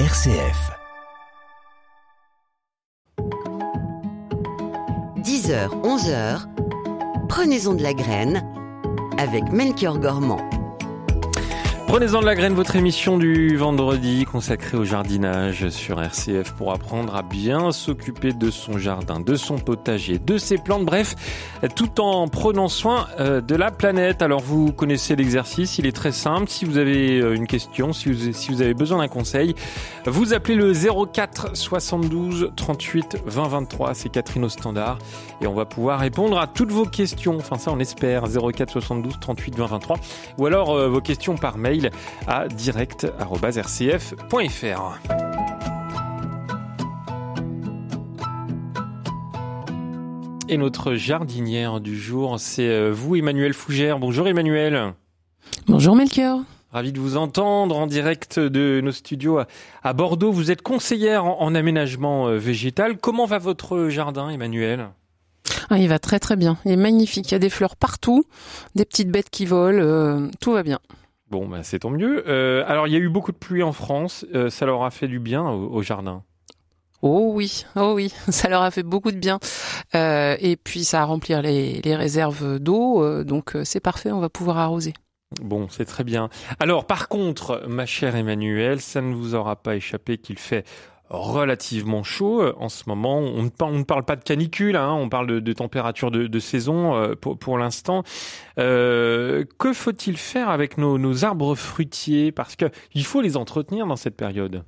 RCF. 10h, 11h, prenez-en de la graine avec Melchior Gormand. Prenez-en de la graine, votre émission du vendredi consacrée au jardinage sur RCF pour apprendre à bien s'occuper de son jardin, de son potager, de ses plantes, bref, tout en prenant soin euh, de la planète. Alors vous connaissez l'exercice, il est très simple. Si vous avez euh, une question, si vous, si vous avez besoin d'un conseil, vous appelez le 04 72 38 20 23, c'est Catherine au standard, et on va pouvoir répondre à toutes vos questions. Enfin ça on espère, 04 72 38 20 23, ou alors euh, vos questions par mail à direct.rcf.fr. Et notre jardinière du jour, c'est euh, vous, Emmanuel Fougère. Bonjour Emmanuel. Bonjour Melchior. Ravi de vous entendre en direct de nos studios à Bordeaux. Vous êtes conseillère en aménagement euh, végétal. Comment va votre jardin, Emmanuel? Ah, Il va très très bien. Il est magnifique. Il y a des fleurs partout, des petites bêtes qui volent. Euh, tout va bien. Bon, ben, c'est tant mieux. Euh, alors, il y a eu beaucoup de pluie en France. Euh, ça leur a fait du bien au, jardin Oh oui, oh oui, ça leur a fait beaucoup de bien. Euh, et puis ça a rempli les, les réserves d'eau, donc c'est parfait, on va pouvoir arroser. Bon, c'est très bien. Alors, par contre, ma chère Emmanuelle, ça ne vous aura pas échappé qu'il fait relativement chaud euh, en ce moment. On ne, parle, pas de canicule, hein, on parle de, température de, saison euh, pour, l'instant. Euh, que faut-il faire avec nos, nos arbres fruitiers? Parce qu'il faut les entretenir dans cette période.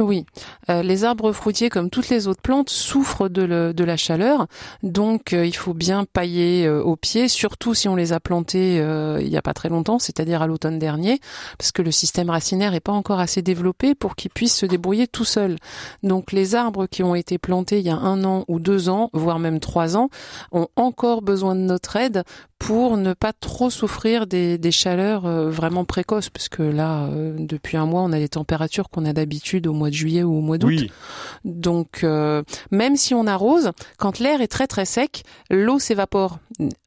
Oui, euh, les arbres fruitiers, comme toutes les autres plantes, souffrent de, de la chaleur, donc euh, il faut bien pailler euh, au pied, surtout si on les a plantés il n'y a pas très longtemps, c'est-à-dire à, l'automne dernier, parce que le système racinaire n'est pas encore assez développé pour qu'il puisse se débrouiller tout seul. Donc les arbres qui ont été plantés il y a un an ou deux ans, voire même trois ans, ont encore besoin de notre aide pour ne pas trop souffrir des, des chaleurs vraiment précoces, parce que là, depuis un mois, on a les températures qu'on a d'habitude au mois de juillet ou au mois d'août. Donc euh, même si on arrose, quand l'air est très très sec, l'eau s'évapore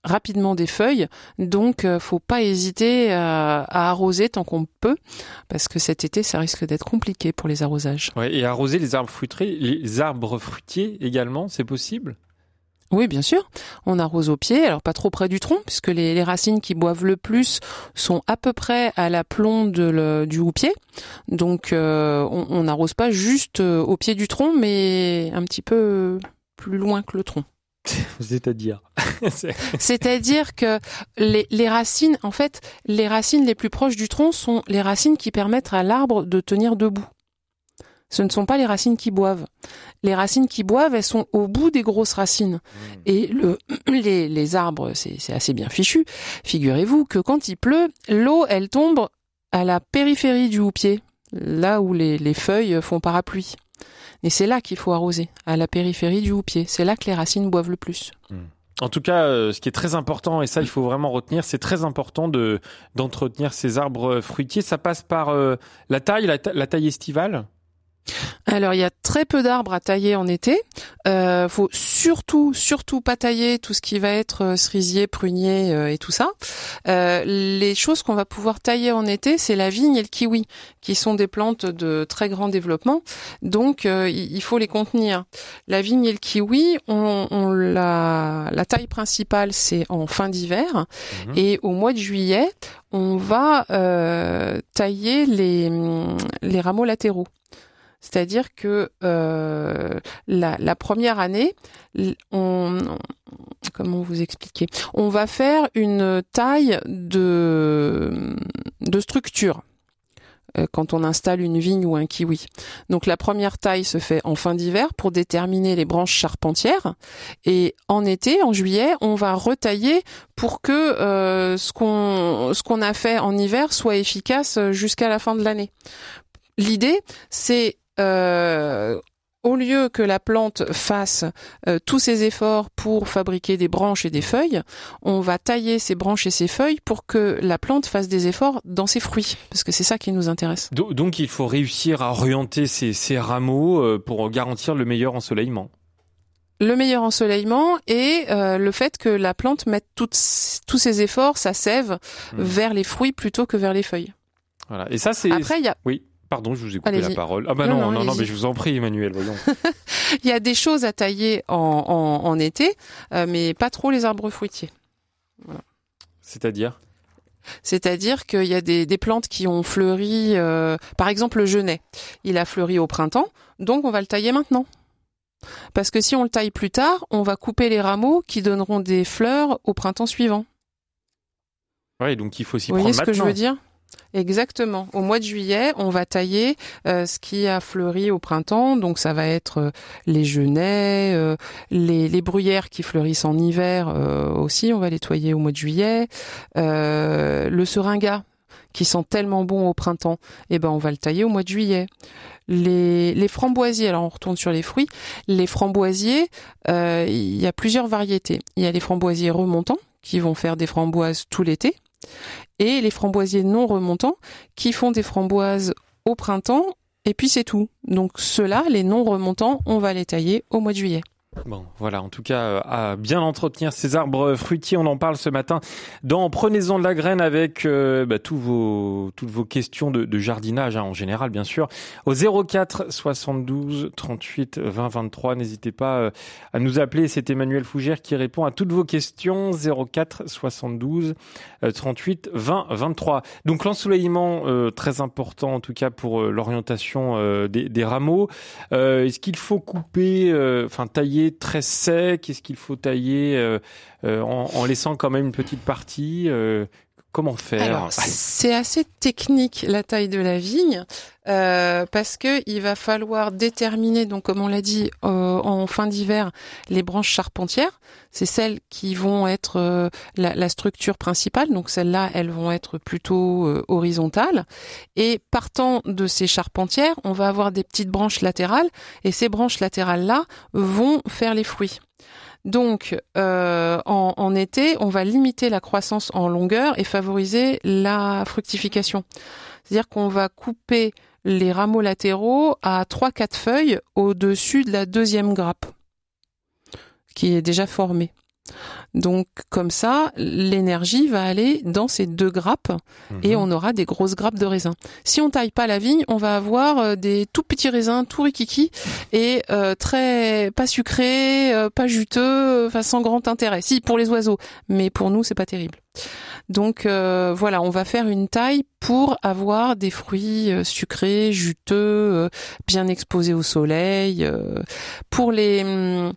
rapidement des feuilles. Donc euh, faut pas hésiter à, arroser tant qu'on peut, parce que cet été ça risque d'être compliqué pour les arrosages. et arroser les arbres fruitiers, les arbres fruitiers également, c'est possible? Oui, bien sûr. On arrose au pied, alors pas trop près du tronc, puisque les, racines qui boivent le plus sont à peu près à la plomb du houppier. Donc euh, on n'arrose pas juste euh, au pied du tronc, mais un petit peu plus loin que le tronc. C'est-à-dire C'est-à-dire que les, les, racines, en fait, les racines les plus proches du tronc sont les racines qui permettent à l'arbre de tenir debout ce ne sont pas les racines qui boivent. Les racines qui boivent, elles sont au bout des grosses racines. Mmh. Et le, les, arbres, c'est assez bien fichu. Figurez-vous que quand il pleut, l'eau, elle tombe à la périphérie du houppier, là où les, feuilles font parapluie. Et c'est là qu'il faut arroser, à la périphérie du houppier. C'est là que les racines boivent le plus. Mmh. En tout cas, euh, ce qui est très important, et ça il faut vraiment retenir, c'est très important de d'entretenir ces arbres fruitiers. Ça passe par euh, la taille, la, taille estivale alors il y a très peu d'arbres à tailler en été. Euh, faut surtout surtout pas tailler tout ce qui va être euh, cerisier, prunier euh, et tout ça. Euh, les choses qu'on va pouvoir tailler en été, c'est la vigne et le kiwi, qui sont des plantes de très grand développement. Donc il faut les contenir. La vigne et le kiwi, on, la, la taille principale c'est en fin d'hiver mhm. et au mois de juillet, on va tailler les les rameaux latéraux. C'est-à-dire que euh, la, première année, on, comment vous expliquer? On va faire une taille de, structure euh, quand on installe une vigne ou un kiwi. Donc la première taille se fait en fin d'hiver pour déterminer les branches charpentières et en été, en juillet, on va retailler pour que euh, ce qu'on ce qu'on a fait en hiver soit efficace jusqu'à la fin de l'année. L'idée, c'est euh, au lieu que la plante fasse euh, tous ses efforts pour fabriquer des branches et des feuilles, on va tailler ces branches et ces feuilles pour que la plante fasse des efforts dans ses fruits, parce que c'est ça qui nous intéresse. Donc il faut réussir à orienter ces, ces rameaux euh, pour garantir le meilleur ensoleillement le meilleur ensoleillement et le fait que la plante mette toutes, tous ses efforts, sa sève, mmh. vers les fruits plutôt que vers les feuilles. Voilà. Et ça, c'est. Après, il y a. Oui. Pardon, je vous ai coupé la parole. Ah bah non, non, non, mais je vous en prie, Emmanuel, voyons. Il y a des choses à tailler en, en, en été, euh, mais pas trop les arbres fruitiers. Voilà. C'est-à-dire? C'est-à-dire qu'il y a des, des, plantes qui ont fleuri, euh, par exemple le genêt, il a fleuri au printemps, donc on va le tailler maintenant. Parce que si on le taille plus tard, on va couper les rameaux qui donneront des fleurs au printemps suivant. Oui, donc il faut s'y prendre Vous voyez ce que je veux dire? Exactement. Au mois de juillet, on va tailler euh, ce qui a fleuri au printemps. Donc ça va être euh, les genêts, euh, les, bruyères qui fleurissent en hiver aussi. On va les toyer au mois de juillet. le seringa qui sent tellement bon au printemps, eh ben on va le tailler au mois de juillet. Les, les framboisiers, alors on retourne sur les fruits. Les framboisiers, il y a plusieurs variétés. Il y a les framboisiers remontants qui vont faire des framboises tout l'été et les framboisiers non remontants qui font des framboises au printemps et puis c'est tout. Donc ceux-là, les non remontants, on va les tailler au mois de juillet. Bon, voilà, en tout cas, euh, à bien entretenir ces arbres fruitiers, on en parle ce matin dans Prenez-en de la graine avec euh, bah, tous vos, toutes vos questions de, de jardinage hein, en général, bien sûr. Au 04 72 38 20 23, n'hésitez pas euh, à nous appeler. C'est Emmanuel Fougère qui répond à toutes vos questions. 04 72 38 20 23. Donc l'ensoleillement, très important en tout cas pour l'orientation des, des, rameaux. Est-ce qu'il faut couper, enfin tailler très sec? Est-ce qu'il faut tailler euh, euh, en, laissant quand même une petite partie euh, Comment faire C'est assez technique la taille de la vigne euh, parce que il va falloir déterminer, donc comme on l'a dit euh, en fin d'hiver, les branches charpentières. C'est celles qui vont être euh, la, la, structure principale. Donc celles-là, elles vont être plutôt horizontales. Et partant de ces charpentières, on va avoir des petites branches latérales. Et ces branches latérales-là vont faire les fruits. Donc, euh, en, été, on va limiter la croissance en longueur et favoriser la fructification. C'est-à-dire qu'on va couper les rameaux latéraux à 3-4 feuilles au-dessus de la deuxième grappe, qui est déjà formée. Donc comme ça, l'énergie va aller dans ces deux grappes et mhm. on aura des grosses grappes de raisin. Si on taille pas la vigne, on va avoir euh, des tout petits raisins, tout rikiki et euh, très pas sucrés, euh, pas juteux, enfin sans grand intérêt. Si pour les oiseaux, mais pour nous c'est pas terrible. Donc voilà, on va faire une taille pour avoir des fruits sucrés, juteux, bien exposés au soleil. pour les hum,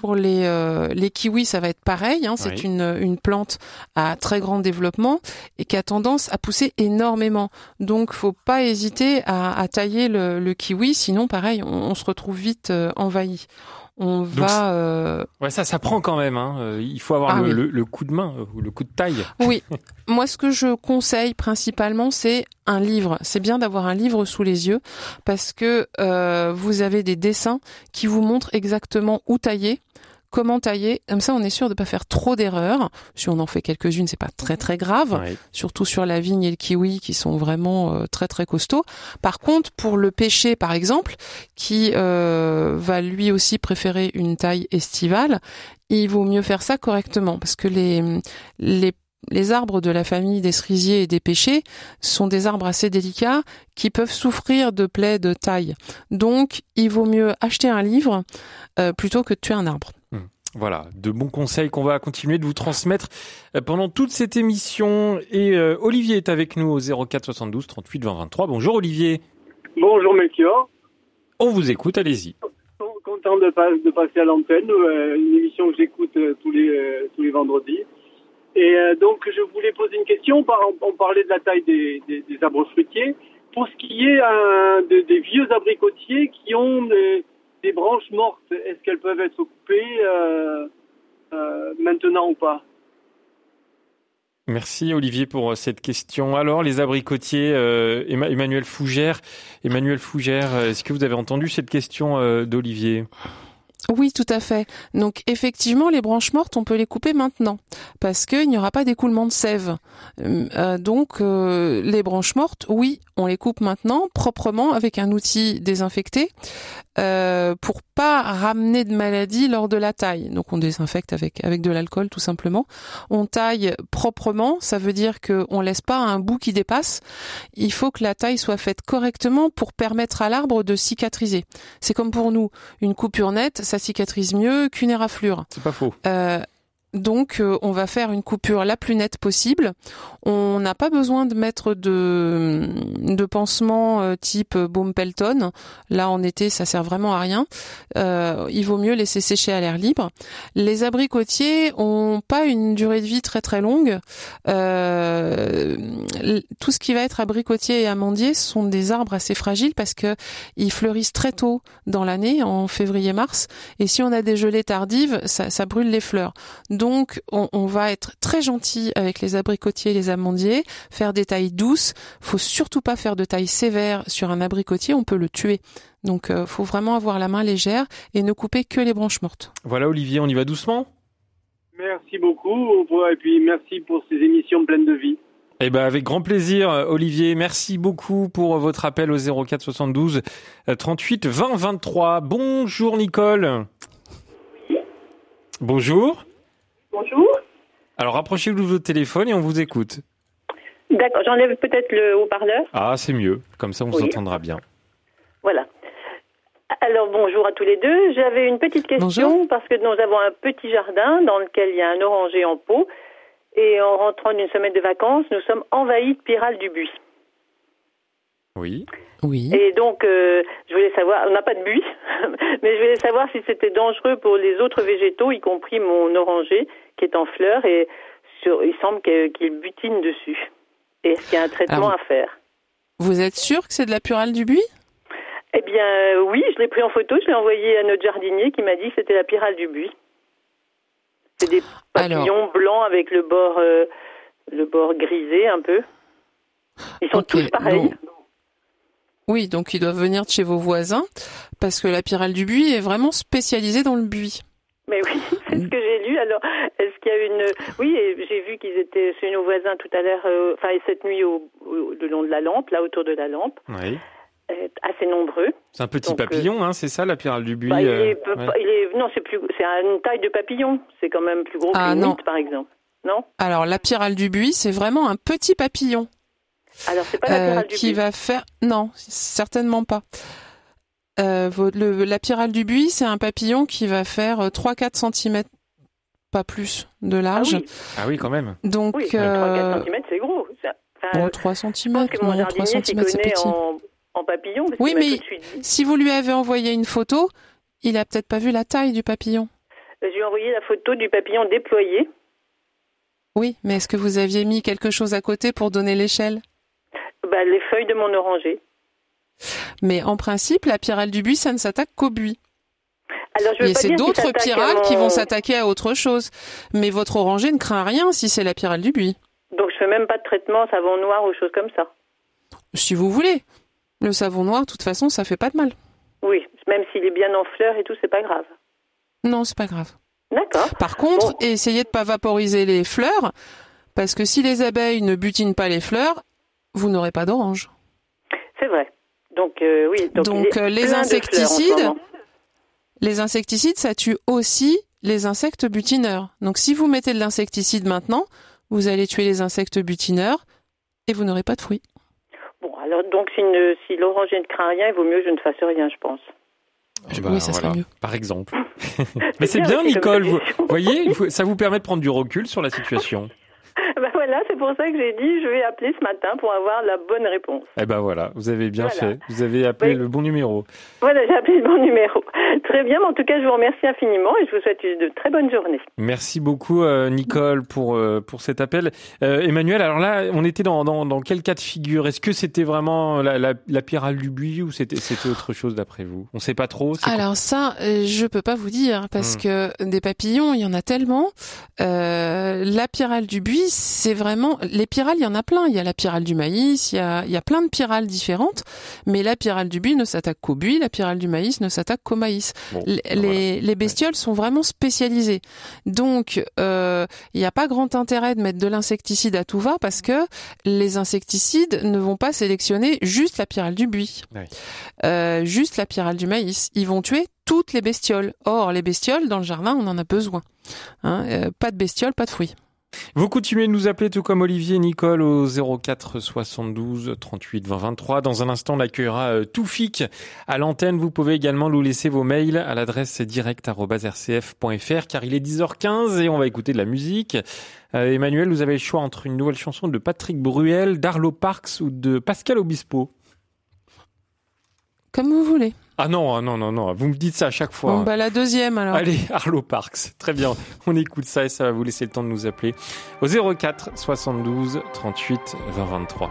pour les, euh, les kiwis, ça va être pareil. Hein, c'est une, une plante à très grand développement et qui a tendance à pousser énormément. Donc, faut pas hésiter à, à tailler le, le, kiwi, sinon, pareil, on, se retrouve vite euh, envahi. On va. Euh... Ouais, ça, ça prend quand même. Hein. Il faut avoir ah le, le, coup de main ou le coup de taille. Oui. Moi, ce que je conseille principalement, c'est un livre. C'est bien d'avoir un livre sous les yeux parce que vous avez des dessins qui vous montrent exactement où tailler comment tailler. Comme ça, on est sûr de ne pas faire trop d'erreurs. Si on en fait quelques-unes, c'est pas très très grave. Surtout sur la vigne et le kiwi qui sont vraiment euh, très très costauds. Par contre, pour le pêcher, par exemple, qui euh, va lui aussi préférer une taille estivale, il vaut mieux faire ça correctement parce que les les les arbres de la famille des cerisiers et des pêchers sont des arbres assez délicats qui peuvent souffrir de plaies de taille. Donc, il vaut mieux acheter un livre euh, plutôt que de tuer un arbre. Voilà, de bons conseils qu'on va continuer de vous transmettre euh, pendant toute cette émission. Et euh, Olivier est avec nous au 04 72 38 20 23. Bonjour Olivier. Bonjour Melchior. On vous écoute, allez-y. Content de, de, passer à l'antenne, euh, une émission que j'écoute tous les tous les vendredis. Et donc je voulais poser une question. On, parlait de la taille des, des, arbres fruitiers. Pour ce qui est des vieux abricotiers qui ont des branches mortes, est-ce qu'elles peuvent être coupées euh, euh, maintenant ou pas? Merci Olivier pour euh, cette question. Alors les abricotiers, Emmanuel Fougère, Emmanuel Fougère, est-ce que vous avez entendu cette question d'Olivier? Oui, tout à fait. Donc effectivement, les branches mortes, on peut les couper maintenant parce qu'il n'y aura pas d'écoulement de sève. Euh, donc euh, les branches mortes, oui, on les coupe maintenant proprement avec un outil désinfecté euh, pour pas ramener de maladie lors de la taille. Donc on désinfecte avec avec de l'alcool tout simplement. On taille proprement, ça veut dire que on laisse pas un bout qui dépasse. Il faut que la taille soit faite correctement pour permettre à l'arbre de cicatriser. C'est comme pour nous, une coupure nette, ça cicatrise mieux qu'une éraflure. C'est pas faux. Euh, donc, euh, on va faire une coupure la plus nette possible. On n'a pas besoin de mettre de, de pansement euh, type baume Pelton. Là, en été, ça sert vraiment à rien. Euh, il vaut mieux laisser sécher à l'air libre. Les abricotiers ont pas une durée de vie très très longue. Euh, tout ce qui va être abricotier et amandier sont des arbres assez fragiles parce que ils fleurissent très tôt dans l'année, en février-mars. Et si on a des gelées tardives, ça, brûle les fleurs. On, on, va être très gentil avec les abricotiers et les amandiers, faire des tailles douces. Faut surtout pas faire de taille sévère sur un abricotier, on peut le tuer. Donc, euh, faut vraiment avoir la main légère et ne couper que les branches mortes. Voilà, Olivier, on y va doucement Merci beaucoup, et puis merci pour ces émissions pleines de vie. Eh ben avec grand plaisir, Olivier. Merci beaucoup pour votre appel au 04 72 38 20 23. Bonjour Nicole. Bonjour. Bonjour. Alors rapprochez-vous de votre téléphone et on vous écoute. D'accord, j'enlève peut-être le haut-parleur. Ah, c'est mieux. Comme ça, on Oui. s'entendra bien. Voilà. Alors bonjour à tous les deux. J'avais une petite question Bonjour. parce que nous avons un petit jardin dans lequel il y a un oranger en pot. Et en rentrant d'une semaine de vacances, nous sommes envahis de pyrale du buis. Oui. Oui. Et donc, euh, je voulais savoir, on n'a pas de buis, mais je voulais savoir si c'était dangereux pour les autres végétaux, y compris mon oranger qui est en fleurs et sur, il semble qu'il butine dessus. Et est-ce qu'il y a un traitement à faire? Vous êtes sûr que c'est de la pyrale du buis? Eh bien, euh, oui, je l'ai pris en photo, je l'ai envoyé à notre jardinier qui m'a dit que c'était la pyrale du buis. C'est des papillons blancs avec le bord, euh, le bord grisé un peu. Ils sont tous pareils. non. Oui, donc ils doivent venir de chez vos voisins parce que la pyrale du buis est vraiment spécialisée dans le buis. Mais oui, c'est ce que j'ai lu. Alors, est-ce qu'il y a une... Oui, et j'ai vu qu'ils étaient chez nos voisins tout à l'heure, euh, enfin cette nuit au, au- le long de la lampe, là autour de la lampe, Oui. euh, assez nombreux. C'est un petit Donc, papillon, hein, c'est ça, la pyrale du buis. Bah, il euh, est peu- ouais. il est- non, c'est plus, c'est une taille de papillon. C'est quand même plus gros Ah, qu'une non. mythe, par exemple. Non? Alors la pyrale du buis, c'est vraiment un petit papillon Alors, c'est pas la euh, pyrale du qui buis. va faire. Non, certainement pas. Euh, le- la pyrale du buis, c'est un papillon qui va faire 3-4 cm, pas plus, de Ah large. oui, Ah oui, quand même. Donc, oui, euh, 3-4 cm, c'est gros. Ça- enfin, bon, euh, 3 je cm, non, 3 jardinier s'y cm, c'est petit. en, en papillon. Parce Oui, mais-. Si vous lui avez envoyé une photo, il a peut-être pas vu la taille du papillon. Je lui ai envoyé la photo du papillon déployé. Oui, mais est-ce que vous aviez mis quelque chose à côté pour donner l'échelle? Bah, les feuilles de mon oranger. Mais en principe, la pyrale du buis, ça ne s'attaque qu'au buis. Alors, je veux Et c'est d'autres pyrales qui vont s'attaquer à autre chose. Mais votre oranger ne craint rien si c'est la pyrale du buis. Donc, je fais même pas de traitement savon noir ou choses comme ça. Si vous voulez. Le savon noir, de toute façon, ça fait pas de mal. Oui, même s'il est bien en fleurs et tout, c'est pas grave. Non, c'est pas grave. D'accord. Par contre, Bon. essayez de pas vaporiser les fleurs, parce que si les abeilles ne butinent pas les fleurs, vous n'aurez pas d'orange. C'est vrai. Donc, euh, oui. Donc, euh, les insecticides. Les insecticides, ça tue aussi les insectes butineurs. Donc si vous mettez de l'insecticide maintenant, vous allez tuer les insectes butineurs et vous n'aurez pas de fruits. Bon, alors, donc, si, ne- si l'oranger ne craint rien, il vaut mieux que je ne fasse rien, je pense. Bah, oui, ça serait mieux. Par exemple. Mais c'est bien Nicole. Vous voyez, ça vous permet de prendre du recul sur la situation. ben voilà, c'est pour ça que j'ai dit, je vais appeler ce matin pour avoir la bonne réponse. Eh ben voilà, vous avez bien Voilà. fait. Vous avez appelé Oui. le bon numéro. Voilà, j'ai appelé le bon numéro. Très bien, mais en tout cas, je vous remercie infiniment et je vous souhaite une très bonne journée. Merci beaucoup, euh, Nicole, pour euh, pour cet appel. Euh, Emmanuel, alors là, on était dans, dans, dans quel cas de figure? Est-ce que c'était vraiment la, la, la pyrale du buis ou c'était c'était autre chose d'après vous? On sait pas trop. Alors ça, je peux pas vous dire parce Hmm. que des papillons, il y en a tellement. Euh, la pyrale du buis, c'est vraiment les pyrales, il y en a plein. Il y a la pyrale du maïs, il y a, il y a plein de pyrales différentes. Mais la pyrale du buis ne s'attaque qu'au buis, la pyrale du maïs ne s'attaque qu'au maïs. Les, les, bestioles sont vraiment spécialisées. Donc, euh, il n'y a pas grand intérêt de mettre de l'insecticide à tout va parce que les insecticides ne vont pas sélectionner juste la pyrale du buis, euh, juste la pyrale du maïs. Ils vont tuer toutes les bestioles. Or, les bestioles, dans le jardin, on en a besoin. Hein, euh, pas de bestioles, pas de fruits. Vous continuez de nous appeler tout comme Olivier et Nicole au 04 72 38 20 23. Dans un instant, on accueillera euh, Toufik à l'antenne. Vous pouvez également nous laisser vos mails à l'adresse direct.rcf.fr car il est 10h15 et on va écouter de la musique. Euh, Emmanuel, vous avez le choix entre une nouvelle chanson de Patrick Bruel, d'Arlo Parks ou de Pascal Obispo. Comme vous voulez. Ah non, ah non, non, non, vous me dites ça à chaque fois. Bon, bah la deuxième alors. Allez, Arlo Parks. Très bien. On écoute ça et ça va vous laisser le temps de nous appeler au 04 72 38 20 23.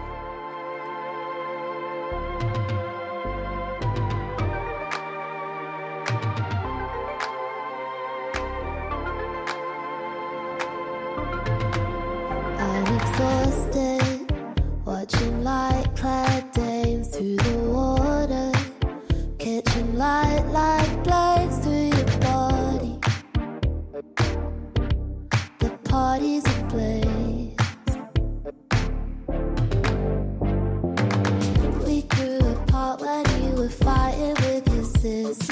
We grew apart when you were fighting with your sister.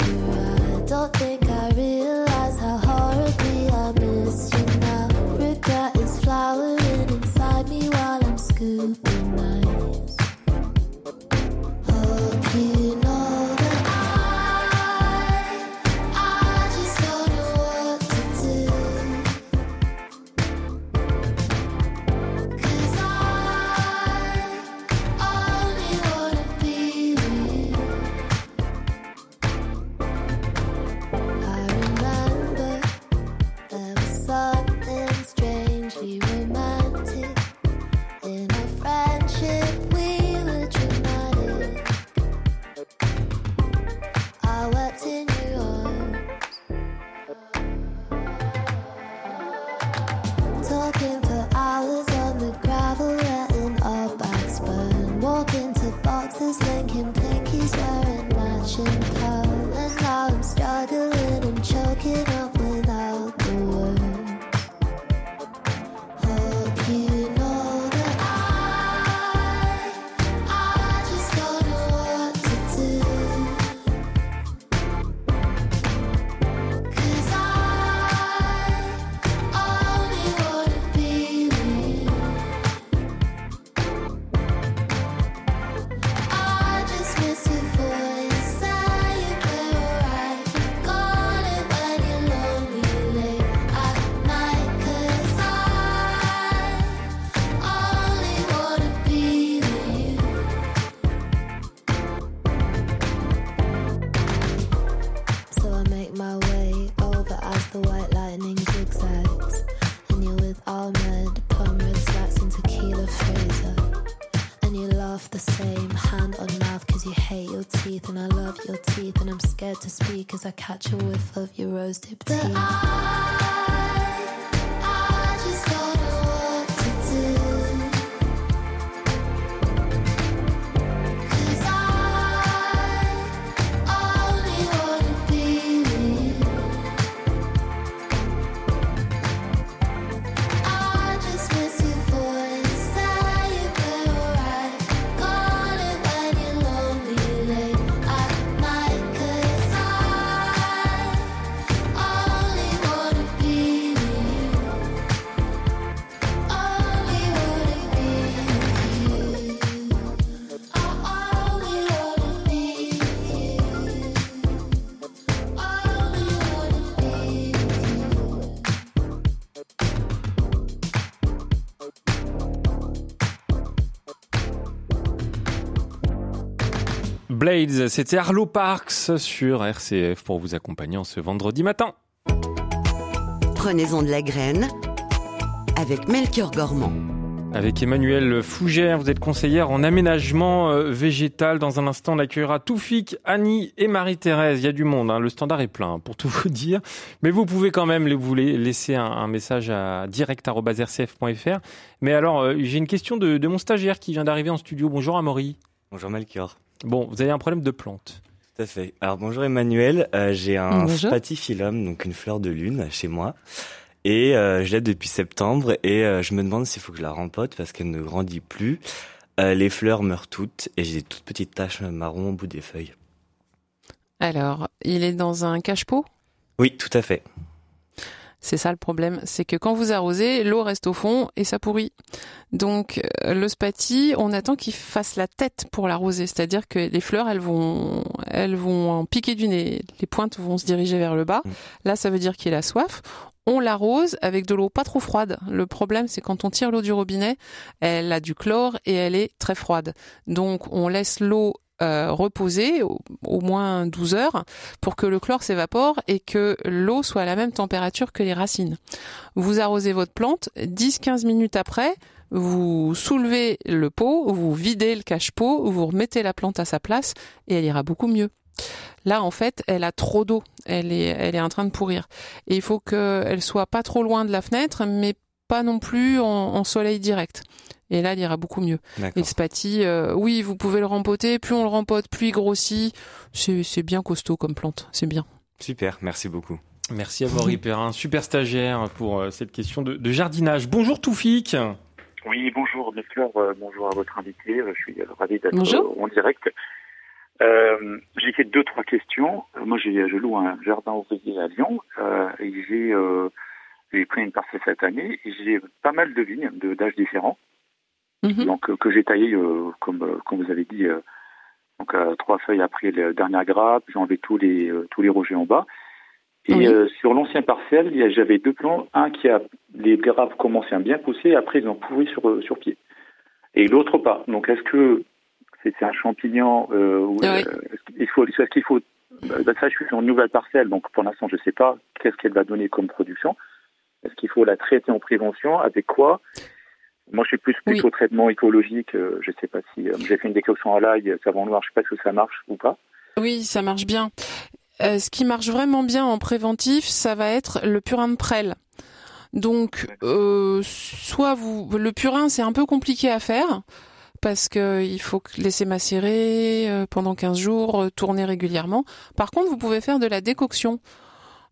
is I catch her with C'était Arlo Parks sur RCF pour vous accompagner en ce vendredi matin. Prenez-en de la graine avec Melchior Gormand. Avec Emmanuel Fougère, vous êtes conseillère en aménagement euh, végétal. Dans un instant, on accueillera Toufik, Annie et Marie-Thérèse. Il y a du monde, hein. le standard est plein, pour tout vous dire. Mais vous pouvez quand même vous laisser un, message à direct.rcf.fr. Mais alors, euh, j'ai une question de, de, mon stagiaire qui vient d'arriver en studio. Bonjour Amaury. Bonjour Melchior. Bon, vous avez un problème de plante. Tout à fait. Alors bonjour Emmanuel, euh, j'ai un spatifilum, donc une fleur de lune chez moi. Et euh, je l'ai depuis septembre et euh, je me demande s'il faut que je la rempote parce qu'elle ne grandit plus. les fleurs meurent toutes et j'ai des toutes petites taches marron au bout des feuilles. Alors, il est dans un cache-pot? Oui, tout à fait. C'est ça le problème, c'est que quand vous arrosez, l'eau reste au fond et ça pourrit. Donc euh, le spati, on attend qu'il fasse la tête pour l'arroser, c'est-à-dire que les fleurs, elles vont, elles vont en piquer du nez, les pointes vont se diriger vers le bas. Mm. Là, ça veut dire qu'il a soif. On l'arrose avec de l'eau pas trop froide. Le problème, c'est quand on tire l'eau du robinet, elle a du chlore et elle est très froide. Donc on laisse l'eau euh, reposer au, moins 12 heures pour que le chlore s'évapore et que l'eau soit à la même température que les racines. Vous arrosez votre plante, 10-15 minutes après, vous soulevez le pot, vous videz le cache-pot, vous remettez la plante à sa place et elle ira beaucoup mieux. Là, en fait, elle a trop d'eau. Elle est, elle est en train de pourrir. Et il faut qu'elle soit pas trop loin de la fenêtre, mais pas non plus en soleil direct. Et là, il ira beaucoup mieux. Et le spatie, euh, oui, vous pouvez le rempoter. Plus on le rempote, plus il grossit. C'est bien costaud comme plante. C'est bien. Super, merci beaucoup. Merci à Maurice Perrin, super stagiaire pour euh, cette question de, de jardinage. Bonjour Toufik. Oui, bonjour euh, bonjour à votre invité. Je suis ravi d'être en direct. Euh, j'ai fait deux, trois questions. Moi, je loue un jardin ouvrier à Lyon et j'ai pris une parcelle cette année et j'ai pas mal de vignes d'âges différents. Mhm. donc euh, que j'ai taillé euh, comme euh, comme vous avez dit donc trois feuilles après la dernière grappe, j'ai enlevé tous les tous les rojets en bas. Et sur l'ancien parcelle, j'avais deux plants, un qui a les grappes commençaient à bien pousser, après ils ont pourri sur sur pied, et l'autre pas. Donc est-ce que c'est un champignon euh, il faut est-ce qu'il faut bah, ça je suis sur une nouvelle parcelle, donc pour l'instant je ne sais pas qu'est-ce qu'elle va donner comme production. Est-ce qu'il faut la traiter en prévention Avec quoi? Moi, je suis plus plutôt traitement écologique. Euh, je sais pas si euh, j'ai fait une décoction à l'ail, savon noir. Je sais pas si ça marche ou pas. Oui, ça marche bien. Euh, ce qui marche vraiment bien en préventif, ça va être le purin de prêle. Donc, soit vous, le purin, c'est un peu compliqué à faire parce que il faut laisser macérer pendant 15 jours, tourner régulièrement. Par contre, vous pouvez faire de la décoction.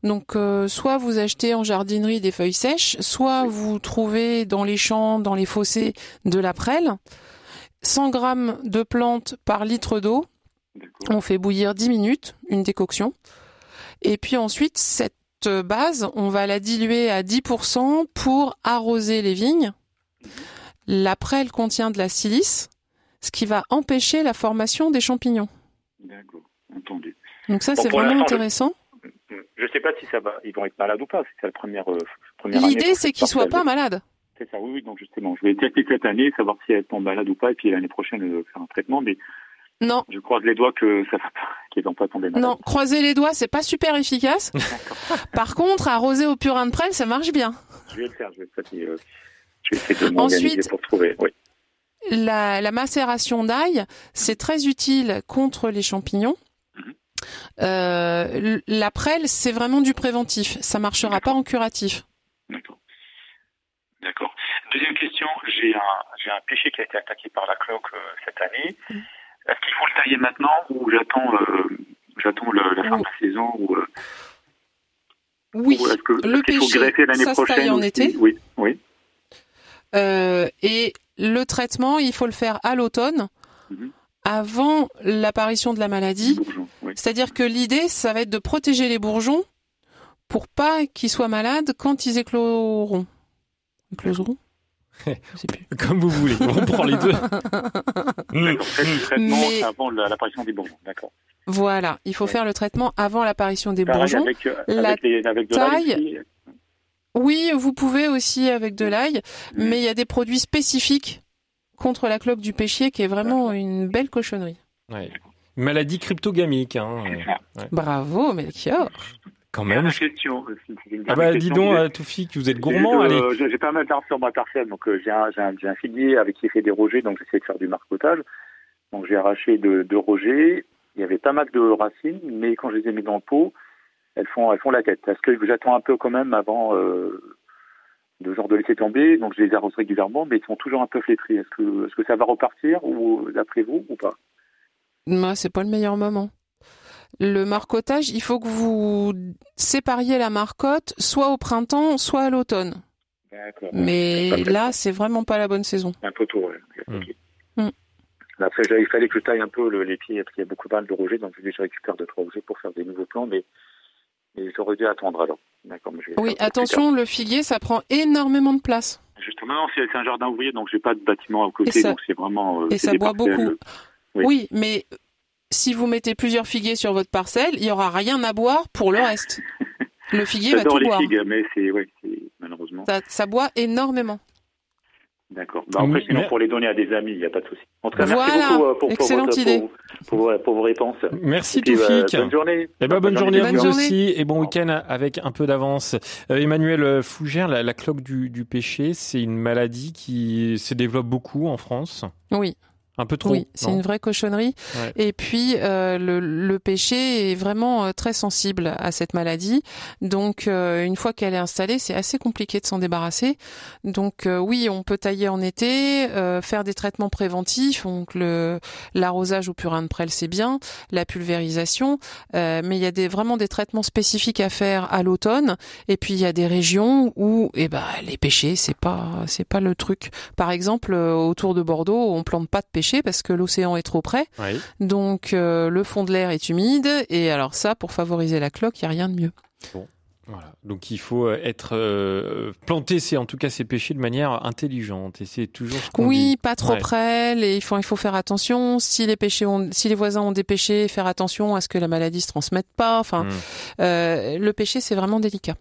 Donc euh, soit vous achetez en jardinerie des feuilles sèches, soit vous trouvez dans les champs, dans les fossés de la prêle. 100 grammes de plantes par litre d'eau. On fait bouillir 10 minutes, une décoction. Et puis ensuite, cette base, on va la diluer à 10% pour arroser les vignes. La prêle contient de la silice, ce qui va empêcher la formation des champignons. D'accord, entendu. Donc ça, c'est vraiment intéressant. Je ne sais pas si ça va, ils vont être malades ou pas. C'est la première, euh, L'idée, c'est qu'ils soient pas malades. C'est ça, oui, oui. Donc justement, je vais tester cette année, savoir si elles tombent malades ou pas, et puis l'année prochaine euh, faire un traitement. Mais non. Je croise les doigts que ça qu'ils vont pas tomber malades. Non, croiser les doigts, c'est pas super efficace. Par contre, arroser au purin de prêle, ça marche bien. Je vais le faire. Je vais, euh, je vais essayer de m'organiser pour trouver. Oui. La, la macération d'ail, c'est très utile contre les champignons. Euh, la prêle, c'est vraiment du préventif. Ça marchera pas en curatif. D'accord. D'accord. Deuxième question, j'ai un, j'ai un pêcher qui a été attaqué par la cloque euh, cette année. Mm. Est-ce qu'il faut le tailler maintenant ou j'attends, euh, j'attends la fin de la saison ou, Oui, le pêcher, ça se taille en été. Oui, oui. et le traitement, il faut le faire à l'automne. Mm-hmm avant l'apparition de la maladie. C'est-à-dire que l'idée, ça va être de protéger les bourgeons pour pas qu'ils soient malades quand ils écloront. Écloseront Comme vous voulez, on prend les deux. le traitement Mais... avant l'apparition des bourgeons, d'accord. Voilà, il faut faire le traitement avant l'apparition des bourgeons. Avec, euh, la taille, oui, vous pouvez aussi avec de l'ail, mais il y a des produits spécifiques contre la cloque du péchier qui est vraiment une belle cochonnerie. Maladie cryptogamique. Hein. Bravo, Melchior. Quand même. Question, ah bah dis donc, euh, Toufik, vous êtes gourmand, allez. J'ai pas mal d'arbres sur ma parcelle, donc euh, j'ai un, un, figuier avec qui fait des rogers, donc j'essaie de faire du marcotage. Donc j'ai arraché deux de rogers. Il y avait pas mal de racines, mais quand je les ai mis dans le pot, elles font, elles font la tête. Est-ce que j'attends un peu quand même avant euh, de genre de laisser tomber, donc je les arrose régulièrement, mais ils sont toujours un peu flétris. Est-ce que, est-ce que ça va repartir ou d'après vous ou pas? Moi, c'est pas le meilleur moment. Le marcotage, il faut que vous sépariez la marcotte soit au printemps, soit à l'automne. Mais là, c'est vraiment pas la bonne saison. Un peu tôt, ouais. Mm. Mm. Après, il fallait que je taille un peu les pieds parce qu'il y a beaucoup de rogers, donc je récupère deux trois rogers pour faire des nouveaux plants, mais, mais j'aurais dû attendre alors. Oui, attention, le figuier, ça prend énormément de place. Justement, c'est un jardin ouvrier, donc j'ai pas de bâtiment à côté, donc c'est vraiment. Euh, et ça boit beaucoup. Oui. mais si vous mettez plusieurs figuiers sur votre parcelle, il y aura rien à boire pour le reste. Le figuier va tout les boire. Figues, mais c'est malheureusement. ça boit énormément. D'accord. Bah après, sinon, pour les donner à des amis, il n'y a pas de souci. En tout cas, merci beaucoup euh, pour, Excellente idée. Pour, pour, vos réponses. Merci Toufik. bonne journée. Eh ben, bonne, journée à vous aussi et bon week-end avec un peu d'avance. Euh, Emmanuel Fougère, la, la cloque du, du péché, c'est une maladie qui se développe beaucoup en France. Oui. Un peu trop. Oui, c'est une vraie cochonnerie. Et puis euh, le, le, péché est vraiment euh, très sensible à cette maladie. Donc euh, une fois qu'elle est installée, c'est assez compliqué de s'en débarrasser. Donc euh, oui, on peut tailler en été, faire des traitements préventifs. Donc le l'arrosage au purin de prêle, c'est bien, la pulvérisation. mais il y a des vraiment des traitements spécifiques à faire à l'automne. Et puis il y a des régions où eh ben les pêchers, c'est pas c'est pas le truc. Par exemple, autour de Bordeaux, on plante pas de parce que l'océan est trop près. Donc euh, le fond de l'air est humide et alors ça, pour favoriser la cloque, il n'y a rien de mieux. Voilà. Donc il faut euh, être euh, planter c'est en tout cas ces pêcher de manière intelligente et c'est toujours ce qu'on Oui, pas trop près. Et il faut il faut faire attention. Si les pêchers ont, si les voisins ont des pêchers, faire attention à ce que la maladie se transmette pas. Enfin, hmm. euh, le pêcher c'est vraiment délicat.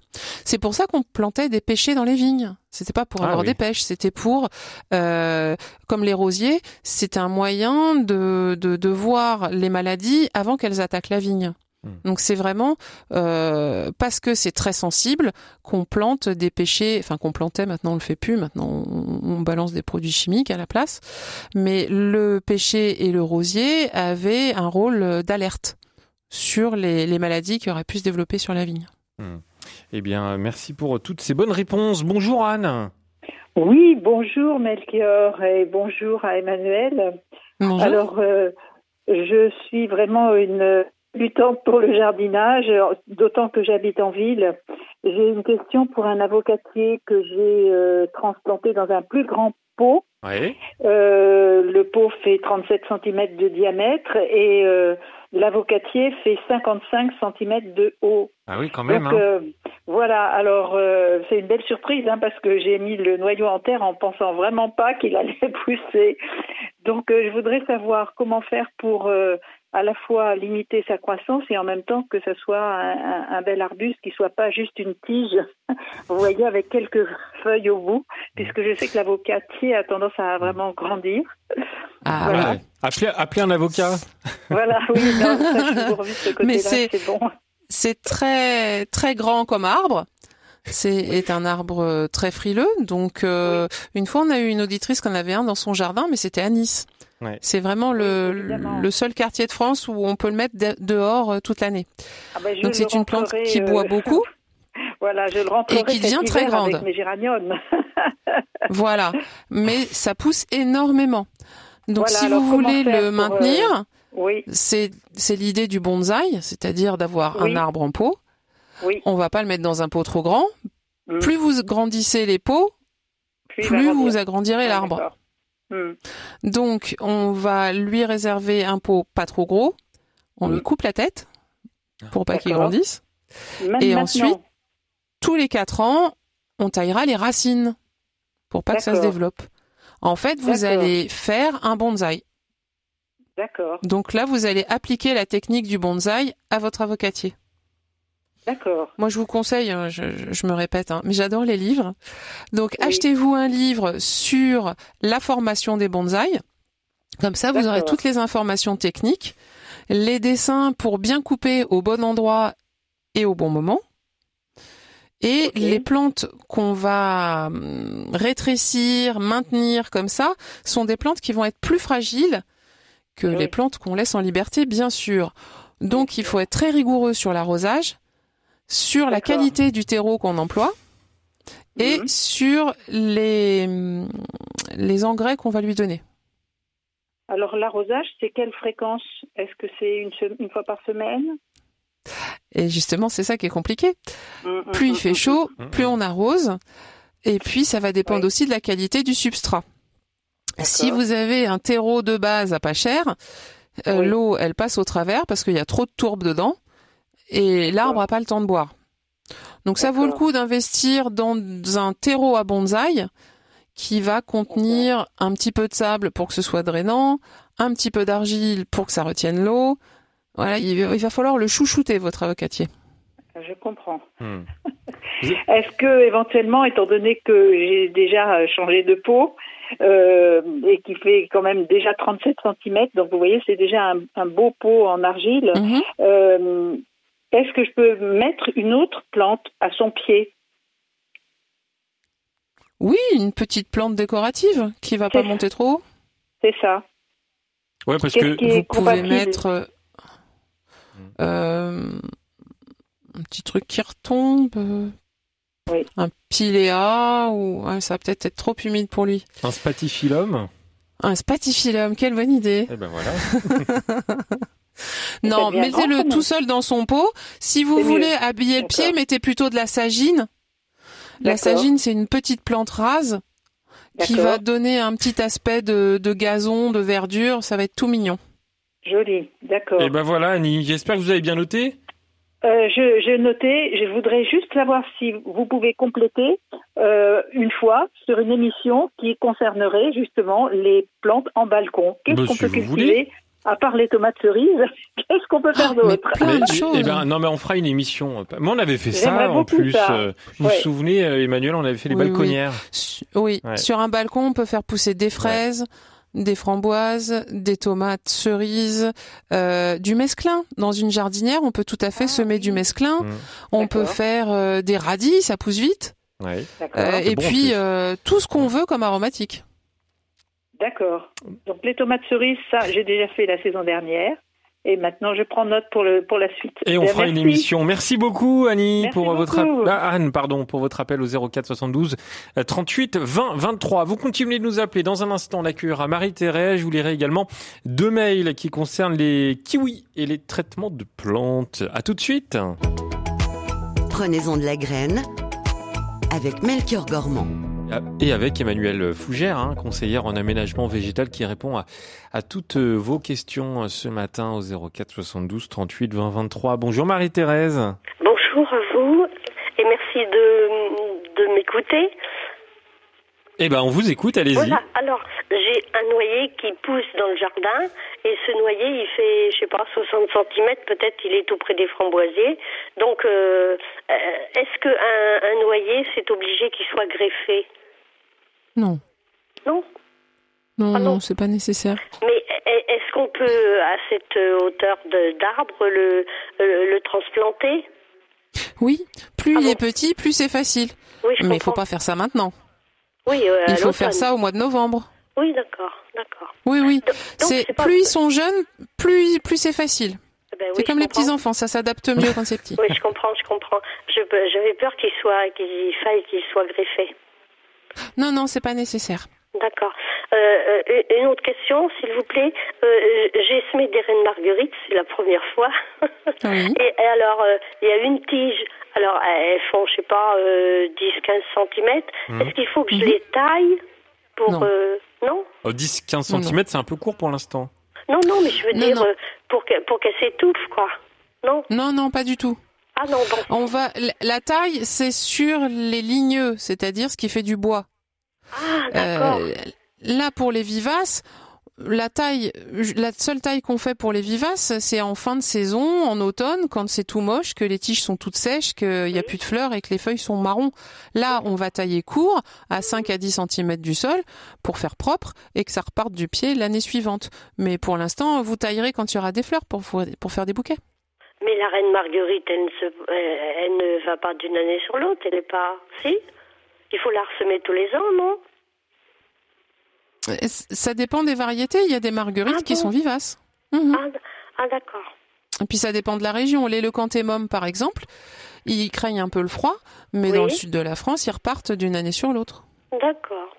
C'est pour ça qu'on plantait des pêchers dans les vignes. C'était pas pour ah avoir des pêches, c'était pour, euh, comme les rosiers, c'était un moyen de, de, de voir les maladies avant qu'elles attaquent la vigne. Hmm. Donc c'est vraiment euh, parce que c'est très sensible qu'on plante des pêchers, enfin qu'on plantait, maintenant on le fait plus, maintenant on, balance des produits chimiques à la place. Mais le pêcher et le rosier avaient un rôle d'alerte sur les, maladies qui auraient pu se développer sur la vigne. Hmm. Eh bien, merci pour toutes ces bonnes réponses. Bonjour Anne. Oui, bonjour Melchior et bonjour à Emmanuel. Bonjour. Alors, euh, je suis vraiment une du temps pour le jardinage, d'autant que j'habite en ville. J'ai une question pour un avocatier que j'ai euh, transplanté dans un plus grand pot. Euh, le pot fait 37 cm de diamètre et euh, l'avocatier fait 55 cm de haut. Ah oui, quand même. Donc, hein. voilà, alors c'est une belle surprise hein, parce que j'ai mis le noyau en terre en pensant vraiment pas qu'il allait pousser. Donc je voudrais savoir comment faire pour à la fois limiter sa croissance et en même temps que ce soit un, bel arbuste qui soit pas juste une tige, vous voyez, avec quelques feuilles au bout, puisque je sais que l'avocatier a tendance à vraiment grandir. Ah voilà. Appelez, un avocat. Voilà, oui, non, ça, je ce côté-là, c'est bon. C'est très très grand comme arbre. C'est un arbre très frileux. Donc, euh, une fois, on a eu une auditrice qu'on avait un dans son jardin, mais c'était à Nice. C'est vraiment le, le, seul quartier de France où on peut le mettre dehors euh, toute l'année. Ah ben, Donc c'est une plante qui boit euh, beaucoup. voilà, je le et qui devient très grande. Avec mes géraniums. voilà, mais ça pousse énormément. Donc si vous voulez le maintenir, euh, oui. c'est c'est l'idée du bonsaï, c'est-à-dire d'avoir un arbre en pot. Oui. On va pas le mettre dans un pot trop grand. Mm. Plus vous grandissez les pots, plus vous agrandirez l'arbre. Hmm. Donc, on va lui réserver un pot pas trop gros. On lui hmm. coupe la tête pour pas qu'il grandisse. et ensuite, tous les quatre ans, on taillera les racines pour pas que ça se développe. En fait, vous allez faire un bonsaï. D'accord. Donc là, vous allez appliquer la technique du bonsaï à votre avocatier. D'accord. Moi, je vous conseille, hein, je, me répète, hein, mais j'adore les livres. Donc, achetez-vous un livre sur la formation des bonsaïs. Comme ça, vous aurez toutes les informations techniques, les dessins pour bien couper au bon endroit et au bon moment. Et les plantes qu'on va hum, rétrécir, maintenir comme ça, sont des plantes qui vont être plus fragiles que les plantes qu'on laisse en liberté, bien sûr. Donc, il faut être très rigoureux sur l'arrosage sur la qualité du terreau qu'on emploie et mhm. sur les, les engrais qu'on va lui donner. Alors l'arrosage, c'est quelle fréquence? Est-ce que c'est une, une fois par semaine? Et justement, c'est ça qui est compliqué. Mmh, mmh, plus il fait chaud, plus on arrose. Et puis, ça va dépendre aussi de la qualité du substrat. Si vous avez un terreau de base à pas cher, euh, l'eau, elle passe au travers parce qu'il y a trop de tourbe dedans et l'arbre n'a pas le temps de boire. Donc ça vaut le coup d'investir dans un terreau à bonsaï qui va contenir un petit peu de sable pour que ce soit drainant, un petit peu d'argile pour que ça retienne l'eau. Voilà, il, va falloir le chouchouter votre avocatier. Je comprends. Hmm. Est-ce que éventuellement, étant donné que j'ai déjà changé de peau, euh, et qui fait quand même déjà 37 cm. Donc vous voyez, c'est déjà un, beau pot en argile. Mhm. Euh, est-ce que je peux mettre une autre plante à son pied? Oui, une petite plante décorative qui va pas monter trop haut. C'est ça. Ouais, parce que vous pouvez mettre euh, un petit truc qui retombe, un piléa ou ça va peut-être être trop humide pour lui. Un spatifilum? Un spatifilum, quelle bonne idée. Eh ben voilà. non, mettez-le tout seul dans son pot. Si vous voulez habiller le pied, mettez plutôt de la sagine. La sagine, c'est une petite plante rase qui va donner un petit aspect de, de, gazon, de verdure. Ça va être tout mignon. Joli, d'accord. Et eh ben voilà, Annie. J'espère que vous avez bien noté. Euh, J'ai noté, je voudrais juste savoir si vous pouvez compléter euh, une fois sur une émission qui concernerait justement les plantes en balcon. Qu'est-ce bah, qu'on peut cultiver à part les tomates cerises, qu'est-ce qu'on peut faire ah, d'autre? Plein de choses. Eh ben, non, mais on fera une émission. Moi, on avait fait ça en plus. Euh, vous vous souvenez, euh, Emmanuel, on avait fait les balconnières. Oui, sur un balcon, on peut faire pousser des fraises, des framboises, des tomates cerises, euh, du mesclin. Dans une jardinière, on peut tout à fait ah semer du mesclin. Mmh. On peut faire euh, des radis, ça pousse vite. Ouais. Euh, et puis euh, tout ce qu'on veut comme aromatique. D'accord. Donc les tomates cerises, ça, j'ai déjà fait la saison dernière. Et maintenant, je prends note pour le pour la suite. Et on fera une émission. Merci beaucoup, Annie, pour votre ah, Anne, pardon, pour votre appel au 04 72 38 20 23. Vous continuez de nous appeler. Dans un instant, on accueillera Marie-Thérèse. Je vous lirai également deux mails qui concernent les kiwis et les traitements de plantes. À tout de suite. Prenez-en de la graine avec Melchior Gormand. Et avec Emmanuel Fougère, hein, conseillère en aménagement végétal, qui répond à, à toutes vos questions ce matin au 04 72 38 20 23. Bonjour Marie-Thérèse. Bonjour à vous et merci de, de m'écouter. Eh ben, on vous écoute, allez-y. Voilà. Alors, j'ai un noyer qui pousse dans le jardin et ce noyer, il fait, je sais pas, 60 cm, peut-être, il est tout près des framboisiers. Donc, euh, euh, est-ce qu'un un noyer, c'est obligé qu'il soit greffé? Non. Non? Non, ah non, c'est pas nécessaire. Mais est-ce qu'on peut, à cette hauteur d'arbre, le, le, transplanter? Oui, plus ah il est petit, plus c'est facile. Oui, Mais il faut pas faire ça maintenant. Oui, euh, il faut faire ça au mois de novembre. Oui, d'accord, d'accord. Oui, oui. C'est plus ils sont jeunes, plus plus c'est facile. Eh ben c'est comme les petits enfants, ça s'adapte mieux quand c'est petit. Oui, je comprends, je comprends. J'avais peur qu'il soit, qu'il faille qu'il soit greffé. Non, non, c'est pas nécessaire. D'accord. Euh, euh, une autre question, s'il vous plaît. Euh, J'ai semé des reines marguerites, c'est la première fois. Oui. et, alors, il y a une tige. Alors, elles font, je sais pas, 10-15 cm. Mhm. Est-ce qu'il faut que je mhm. les taille pour... Non, 10-15 cm, c'est un peu court pour l'instant. Non, non, mais je veux dire pour qu'elles pour qu'elle s'étouffe, quoi. Non Non, non, pas du tout. Ah non, bon. On va, la taille, c'est sur les ligneux, c'est-à-dire ce qui fait du bois. Ah, d'accord. Euh, là, pour les vivaces, la taille, la seule taille qu'on fait pour les vivaces, c'est en fin de saison, en automne, quand c'est tout moche, que les tiges sont toutes sèches, qu'il n'y a plus de fleurs et que les feuilles sont marron. Là, on va tailler court, à 5 à 10 cm du sol, pour faire propre et que ça reparte du pied l'année suivante. Mais pour l'instant, vous taillerez quand il y aura des fleurs pour, pour faire des bouquets. Mais la reine Marguerite, elle ne, se, elle ne va pas d'une année sur l'autre, elle n'est pas... Si? Il faut la ressemer tous les ans, non Ça dépend des variétés. Il y a des marguerites ah qui sont vivaces. Mhm. Ah, ah, d'accord. Et puis ça dépend de la région. Les lecantémum, par exemple, ils craignent un peu le froid, mais dans le sud de la France, ils repartent d'une année sur l'autre. D'accord.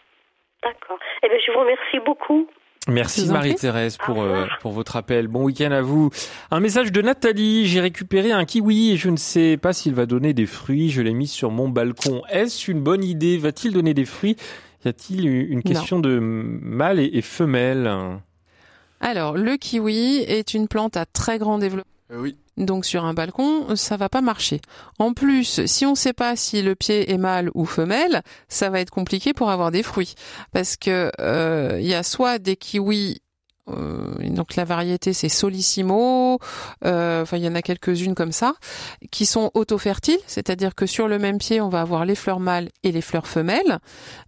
D'accord. Eh bien, je vous remercie beaucoup. Merci Marie-Thérèse pour, euh, pour votre appel. Bon week-end à vous. Un message de Nathalie. J'ai récupéré un kiwi et je ne sais pas s'il va donner des fruits. Je l'ai mis sur mon balcon. Est-ce une bonne idée? Va-t-il donner des fruits? Y a-t-il une question de mâle et, femelle? Alors, le kiwi est une plante à très grand développement. Euh. Donc sur un balcon, ça va pas marcher. En plus, si on ne sait pas si le pied est mâle ou femelle, ça va être compliqué pour avoir des fruits, parce que euh, il y a soit des kiwis donc la variété c'est Solissimo, euh, enfin il y en a quelques-unes comme ça, qui sont auto-fertiles, c'est-à-dire que sur le même pied on va avoir les fleurs mâles et les fleurs femelles,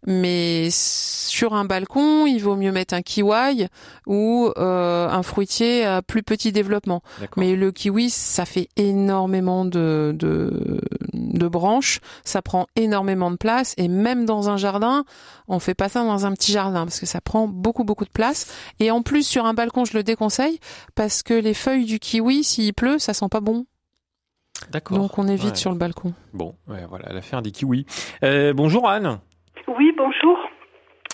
mais sur un balcon il vaut mieux mettre un kiwi ou euh, un fruitier à plus petit développement. Mais le kiwi ça fait énormément de, de, de branches, ça prend énormément de place. Et même dans un jardin on fait pas ça dans un petit jardin parce que ça prend beaucoup beaucoup de place. Et en plus sur un balcon, je le déconseille parce que les feuilles du kiwi, s'il pleut, ça sent pas bon. D'accord. Donc on évite sur le balcon. Bon, voilà l'affaire des kiwis. Euh, bonjour Anne. Oui, bonjour.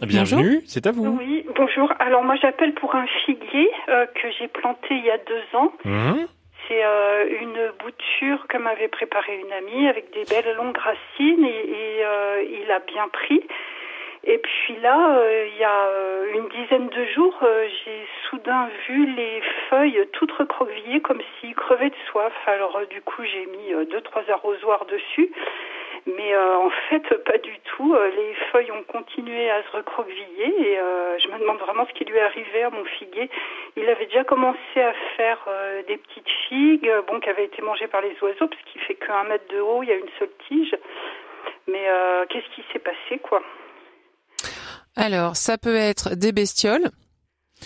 Bienvenue, c'est à vous. Oui, bonjour. Alors moi j'appelle pour un figuier euh, que j'ai planté il y a deux ans. Mmh. C'est euh, une bouture que m'avait préparée une amie avec des belles longues racines et, et il a bien pris. Et puis là, euh, il y a euh, une dizaine de jours, euh, j'ai soudain vu les feuilles toutes recroquevillées comme s'ils crevaient de soif. Alors du coup, j'ai mis deux trois arrosoirs dessus. Mais en fait, pas du tout. Les feuilles ont continué à se recroqueviller et je me demande vraiment ce qui lui est arrivé à mon figuier. Il avait déjà commencé à faire des petites figues, bon, qui avaient été mangées par les oiseaux, parce qu'il fait qu'un mètre de haut, il y a une seule tige. Mais qu'est-ce qui s'est passé, quoi? Alors, ça peut être des bestioles.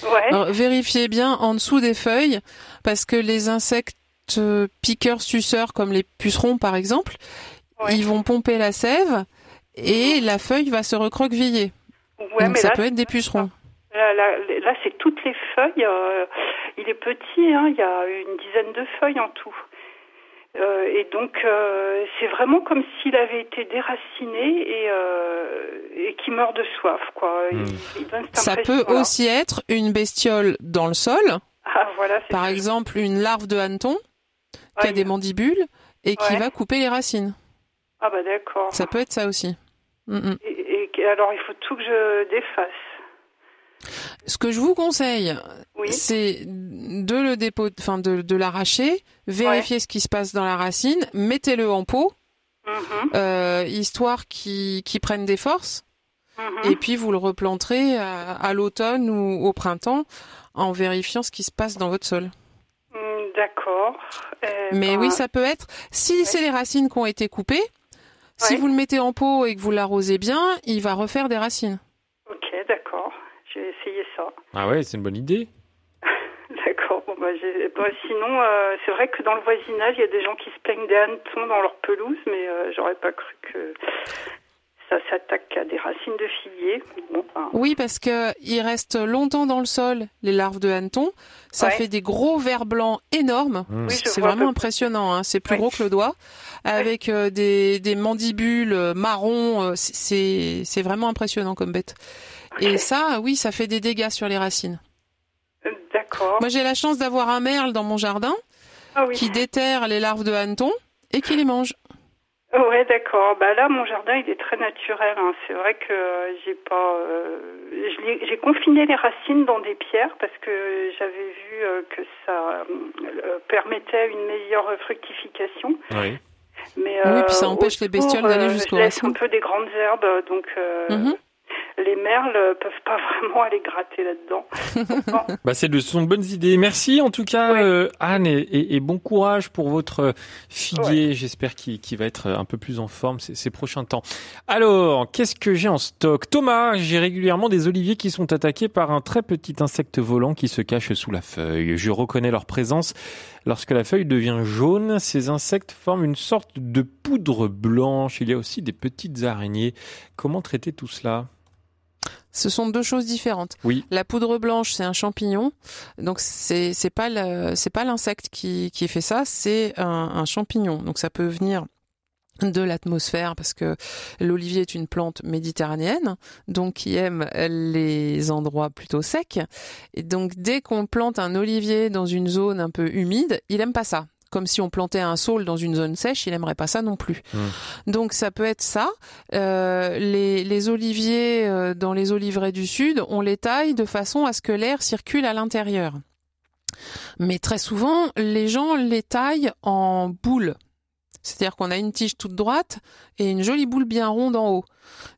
Ouais. vérifiez bien en dessous des feuilles, parce que les insectes euh, piqueurs suceurs, comme les pucerons par exemple, ils vont pomper la sève et la feuille va se recroqueviller. Ouais, Donc ça peut être des pucerons. Là, là, c'est toutes les feuilles. Euh, il est petit, hein, il y a une dizaine de feuilles en tout. Euh, et donc, euh, c'est vraiment comme s'il avait été déraciné et, euh, et qui meurt de soif, quoi. Hmm. Ça peut aussi être une bestiole dans le sol. Ah, voilà, Par exemple, une larve de hanneton qui a des mandibules et qui va couper les racines. Ah bah d'accord. Ça peut être ça aussi. Mm, mm. et, alors, il faut tout que je défasse. Ce que je vous conseille, c'est de le dépôt, enfin de, de l'arracher, vérifier ce qui se passe dans la racine, mettez-le en pot, mhm. euh, histoire qu'il prenne des forces, mhm. et puis vous le replanterez à, l'automne ou au printemps en vérifiant ce qui se passe dans votre sol. Mm, d'accord. Euh, Mais oui, ça peut être. Si c'est les racines qui ont été coupées, si vous le mettez en pot et que vous l'arrosez bien, il va refaire des racines. Ok, d'accord. J'ai essayé ça. Ah ouais, c'est une bonne idée. D'accord. Bon, bah, bah, sinon, euh, c'est vrai que dans le voisinage, il y a des gens qui se plaignent des hannetons dans leur pelouse, mais euh, j'aurais pas cru que ça s'attaque à des racines de figuier. Oui, parce que il reste longtemps dans le sol les larves de hanneton. Ça fait des gros vers blancs énormes. Mmh. c'est vraiment impressionnant. Hein. C'est plus gros que le doigt, avec euh, des, des mandibules marrons. c'est c'est vraiment impressionnant comme bête. Et ça, oui, ça fait des dégâts sur les racines. D'accord. Moi, j'ai la chance d'avoir un merle dans mon jardin ah qui déterre les larves de hanneton et qui les mange. Ouais, d'accord. Bah là, mon jardin, il est très naturel. Hein. C'est vrai que j'ai pas, euh, j'ai confiné les racines dans des pierres parce que j'avais vu euh, que ça euh, permettait une meilleure fructification. Oui. Mais oui, puis ça empêche les bestioles d'aller jusqu'au racines. un peu des grandes herbes, donc. Mhm les merles peuvent pas vraiment aller gratter là-dedans. bah c'est de sont de bonnes idées. Merci en tout cas euh, Anne et, bon courage pour votre figuier. J'espère qu'il va être un peu plus en forme ces, ces prochains temps. Alors qu'est-ce que j'ai en stock? Thomas, j'ai régulièrement des oliviers qui sont attaqués par un très petit insecte volant qui se cache sous la feuille. Je reconnais leur présence lorsque la feuille devient jaune. Ces insectes forment une sorte de poudre blanche. Il y a aussi des petites araignées. Comment traiter tout cela? Ce sont deux choses différentes. Oui. La poudre blanche, c'est un champignon, donc c'est c'est pas c'est pas l'insecte qui qui fait ça, c'est un, champignon. Donc ça peut venir de l'atmosphère parce que l'olivier est une plante méditerranéenne donc qui aime les endroits plutôt secs et donc dès qu'on plante un olivier dans une zone un peu humide il aime pas ça comme si on plantait un saule dans une zone sèche, il aimerait pas ça non plus. Mmh. Donc ça peut être ça. Euh, les, les, oliviers euh, dans les oliveraies du sud, on les taille de façon à ce que l'air circule à l'intérieur. Mais très souvent, les gens les taillent en boules. C'est-à-dire qu'on a une tige toute droite et une jolie boule bien ronde en haut.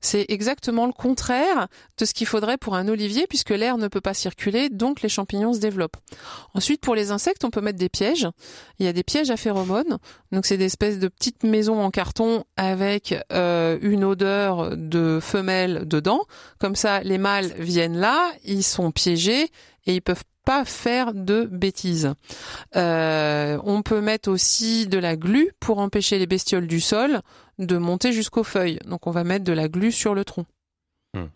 C'est exactement le contraire de ce qu'il faudrait pour un olivier puisque l'air ne peut pas circuler, donc les champignons se développent. Ensuite, pour les insectes, on peut mettre des pièges. Il y a des pièges à phéromones. Donc c'est des espèces de petites maisons en carton avec euh, une odeur de femelle dedans. Comme ça, les mâles viennent là, ils sont piégés et ils peuvent faire de bêtises. Euh, on peut mettre aussi de la glu pour empêcher les bestioles du sol de monter jusqu'aux feuilles. Donc on va mettre de la glu sur le tronc. Hmm.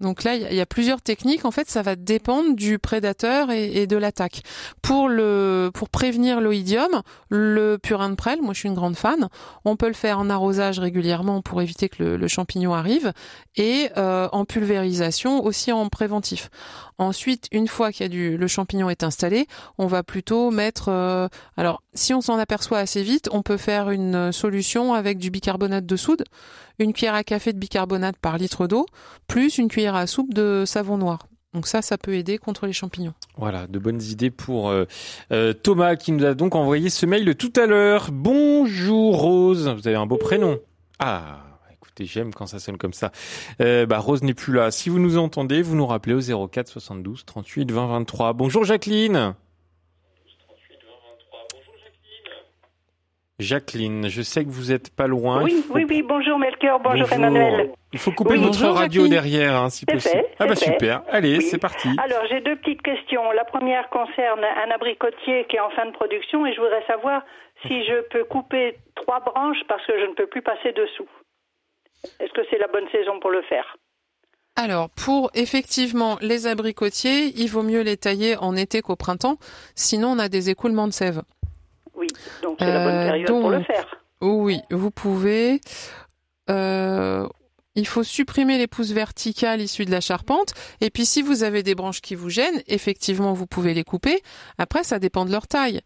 Donc là, il y, a plusieurs techniques. En fait, ça va dépendre du prédateur et, de l'attaque. Pour le, pour prévenir l'oïdium, le purin de prêle, moi je suis une grande fan. On peut le faire en arrosage régulièrement pour éviter que le, champignon arrive, et euh, en pulvérisation aussi en préventif. Ensuite, une fois qu'il y a du, le champignon est installé, on va plutôt mettre. Euh, alors, si on s'en aperçoit assez vite, on peut faire une solution avec du bicarbonate de soude, une cuillère à café de bicarbonate par litre d'eau, plus une cuillère à soupe de savon noir. Donc ça, ça peut aider contre les champignons. Voilà, de bonnes idées pour euh, euh, Thomas qui nous a donc envoyé ce mail tout à l'heure. Bonjour Rose, vous avez un beau prénom. Ah j'aime quand ça sonne comme ça. Euh, bah, Rose n'est plus là. Si vous nous entendez, vous nous rappelez au 04 72 38 20 23. Bonjour Jacqueline. Jacqueline, je sais que vous êtes pas loin. Oui, oui, oui, bonjour Melchior, bonjour, Emmanuel. Il faut couper votre radio derrière, hein, si possible. ah bah super, allez, c'est parti. Alors j'ai deux petites questions. La première concerne un abricotier qui est en fin de production et je voudrais savoir si je peux couper trois branches parce que je ne peux plus passer dessous. Est-ce que c'est la bonne saison pour le faire? Alors, pour effectivement les abricotiers, il vaut mieux les tailler en été qu'au printemps, sinon on a des écoulements de sève. Oui, donc c'est la bonne euh, période pour le faire. Oui, vous pouvez. Euh, il faut supprimer les pousses verticales issues de la charpente. Et puis si vous avez des branches qui vous gênent, effectivement, vous pouvez les couper. Après, ça dépend de leur taille.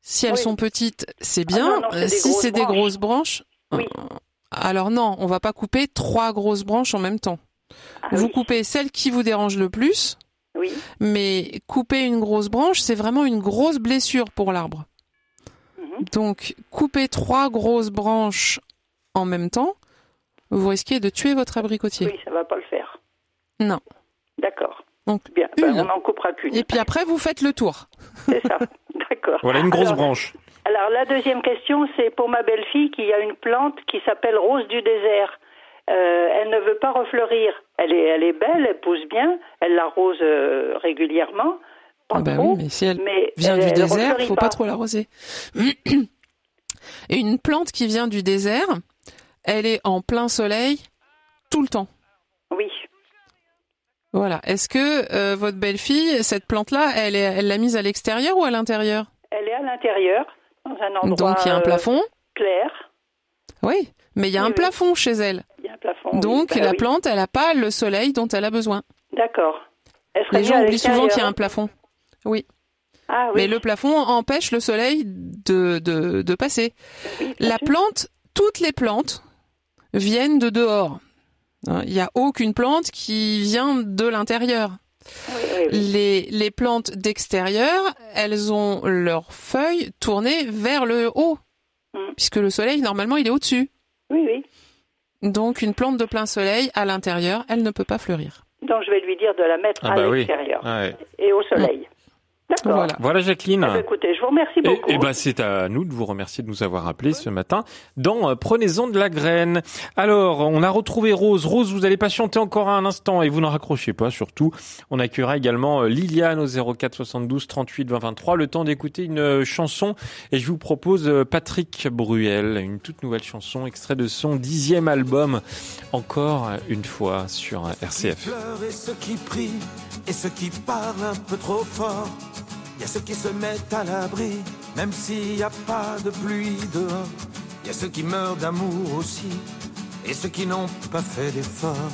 Si elles sont petites, c'est ah bien. si c'est des grosses branches, oui. Alors non, on va pas couper trois grosses branches en même temps. Ah vous coupez celle qui vous dérange le plus. Oui. Mais couper une grosse branche, c'est vraiment une grosse blessure pour l'arbre. Mhm. Donc, couper trois grosses branches en même temps, vous risquez de tuer votre abricotier. Oui, ça va pas le faire. Non. D'accord. Donc, Bien, ben, on en coupera qu'une. Et puis après, vous faites le tour. C'est ça. D'accord. Voilà une grosse branche. Alors la deuxième question, c'est pour ma belle-fille qui a une plante qui s'appelle rose du désert. Euh, elle ne veut pas refleurir. Elle est, elle est belle, elle pousse bien, elle l'arrose euh, régulièrement. Ah bah oui, mais si elle vient du désert, il faut pas, pas trop l'arroser. Et une plante qui vient du désert, elle est en plein soleil tout le temps. Oui. Voilà. Est-ce que euh, votre belle-fille, cette plante-là, elle elle l'a mise à l'extérieur ou à l'intérieur? Elle est à l'intérieur. Donc il y a un plafond Clair. Oui, mais il y a un plafond chez elle. Il y a un plafond. Donc bah la plante, elle n'a pas le soleil dont elle a besoin. D'accord. Les gens oublient souvent qu'il y a un plafond. Oui. Ah, oui. Mais le plafond empêche le soleil de, de, de passer. la plante, toutes les plantes viennent de dehors. Hein, il n'y a aucune plante qui vient de l'intérieur. Les, les plantes d'extérieur, elles ont leurs feuilles tournées vers le haut, mm. puisque le soleil, normalement, il est au-dessus. Oui, oui. Donc, une plante de plein soleil, à l'intérieur, elle ne peut pas fleurir. Donc, je vais lui dire de la mettre ah à bah l'extérieur et au soleil. Voilà. voilà Jacqueline. Eh ben, écoutez, je vous remercie beaucoup. Et, et ben c'est à nous de vous remercier de nous avoir appelés ce matin dans euh, Prenez-en de la graine. Alors, on a retrouvé Rose. Rose, vous allez patienter encore un instant et vous n'en raccrochez pas surtout. On accueillera également euh, Liliane au 04 72 38 20 23 le temps d'écouter une euh, chanson et je vous propose Patrick Bruel, une toute nouvelle chanson extrait de son dixième album encore une fois sur RCF. Et ceux qui prient et ceux qui parlent un peu trop fort il y ceux qui se mettent à l'abri, même s'il n'y a pas de pluie dehors. y a ceux qui meurent d'amour aussi, et ceux qui n'ont pas fait d'effort.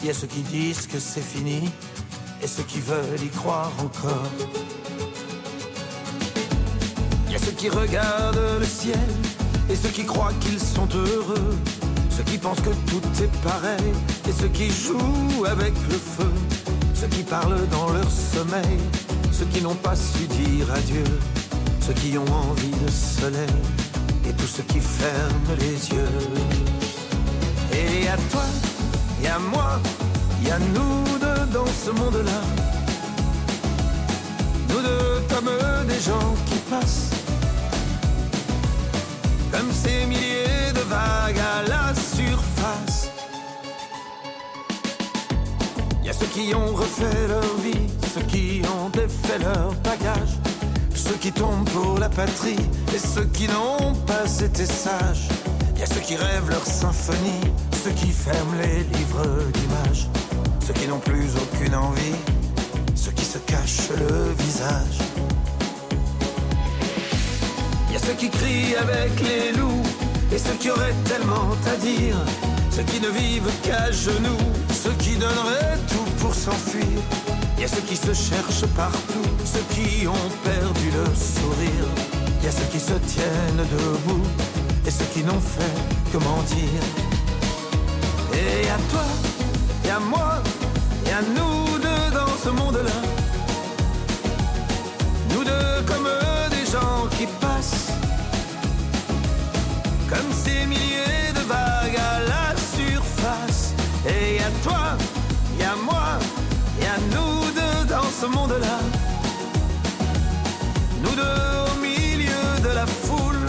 Il y a ceux qui disent que c'est fini, et ceux qui veulent y croire encore. Il y a ceux qui regardent le ciel, et ceux qui croient qu'ils sont heureux. Ceux qui pensent que tout est pareil, et ceux qui jouent avec le feu. Ceux qui parlent dans leur sommeil, ceux qui n'ont pas su dire adieu. Ceux qui ont envie de soleil, et tous ceux qui ferment les yeux. Et à toi, et à moi, y a nous deux dans ce monde-là. Nous deux comme des gens qui passent. Comme ces milliers de vagues à la surface. Y a ceux qui ont refait leur vie, ceux qui ont défait leur bagage. Ceux qui tombent pour la patrie et ceux qui n'ont pas été sages. Y a ceux qui rêvent leur symphonie, ceux qui ferment les livres d'images, ceux qui n'ont plus aucune envie, ceux qui se cachent le visage. Y a ceux qui crient avec les loups et ceux qui auraient tellement à dire, ceux qui ne vivent qu'à genoux, ceux qui donneraient tout pour s'enfuir. Y a ceux qui se cherchent partout, ceux qui ont perdu le sourire. Y a ceux qui se tiennent debout et ceux qui n'ont fait que mentir. Et à toi, et à moi, et à nous deux dans ce monde-là. Nous deux comme des gens qui passent, comme ces milliers de vagues à la surface. Et à toi, ce monde-là. Nous deux au milieu de la foule.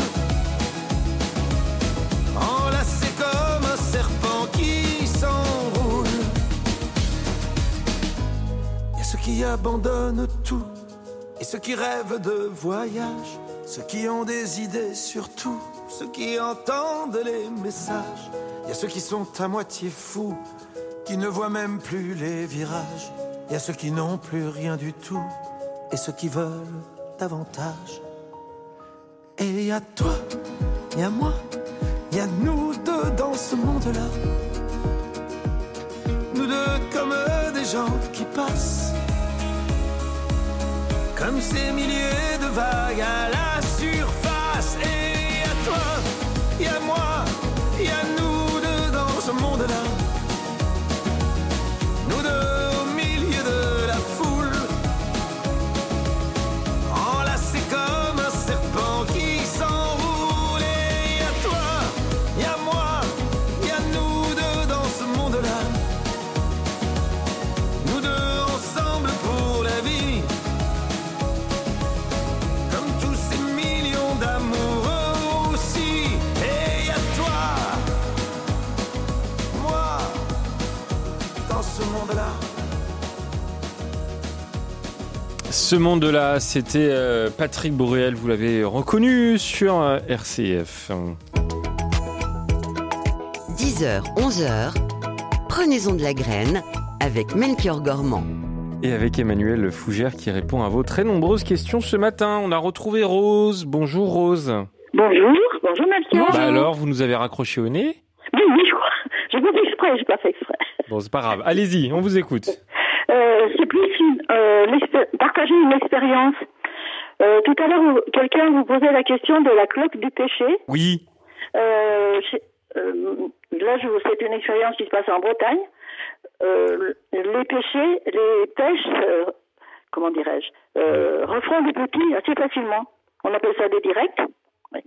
Enlacés comme un serpent qui s'enroule. Y a ceux qui abandonnent tout et ceux qui rêvent de voyage, ceux qui ont des idées sur tout, ceux qui entendent les messages. Y a ceux qui sont à moitié fous, qui ne voient même plus les virages. Y a ceux qui n'ont plus rien du tout et ceux qui veulent davantage. Et y a toi, y a moi, y a nous deux dans ce monde-là. Nous deux comme des gens qui passent. Comme ces milliers de vagues à la surface. Ce monde-là, c'était euh, Patrick Bourréel, vous l'avez reconnu sur RCF. 10h, 11h, prenez-en de la graine avec Melchior Gormand. Et avec Emmanuel Fougère qui répond à vos très nombreuses questions ce matin. On a retrouvé Rose. Bonjour Rose. Bonjour, bonjour Melchior. Bah alors, vous nous avez raccroché au nez? Oui, oui, je crois. J'ai pas fait exprès, j'ai pas fait exprès. Bon, c'est pas grave. Allez-y, on vous écoute. Euh, c'est plus une, euh, partager une expérience. Euh, tout à l'heure, quelqu'un vous posait la question de la cloque du péché. Oui. Là, je vous- c'est une expérience qui se passe en Bretagne. Euh, les pêchers, les pêches, euh, comment dirais-je, euh, refont des petits assez facilement. On appelle ça des directs. Oui.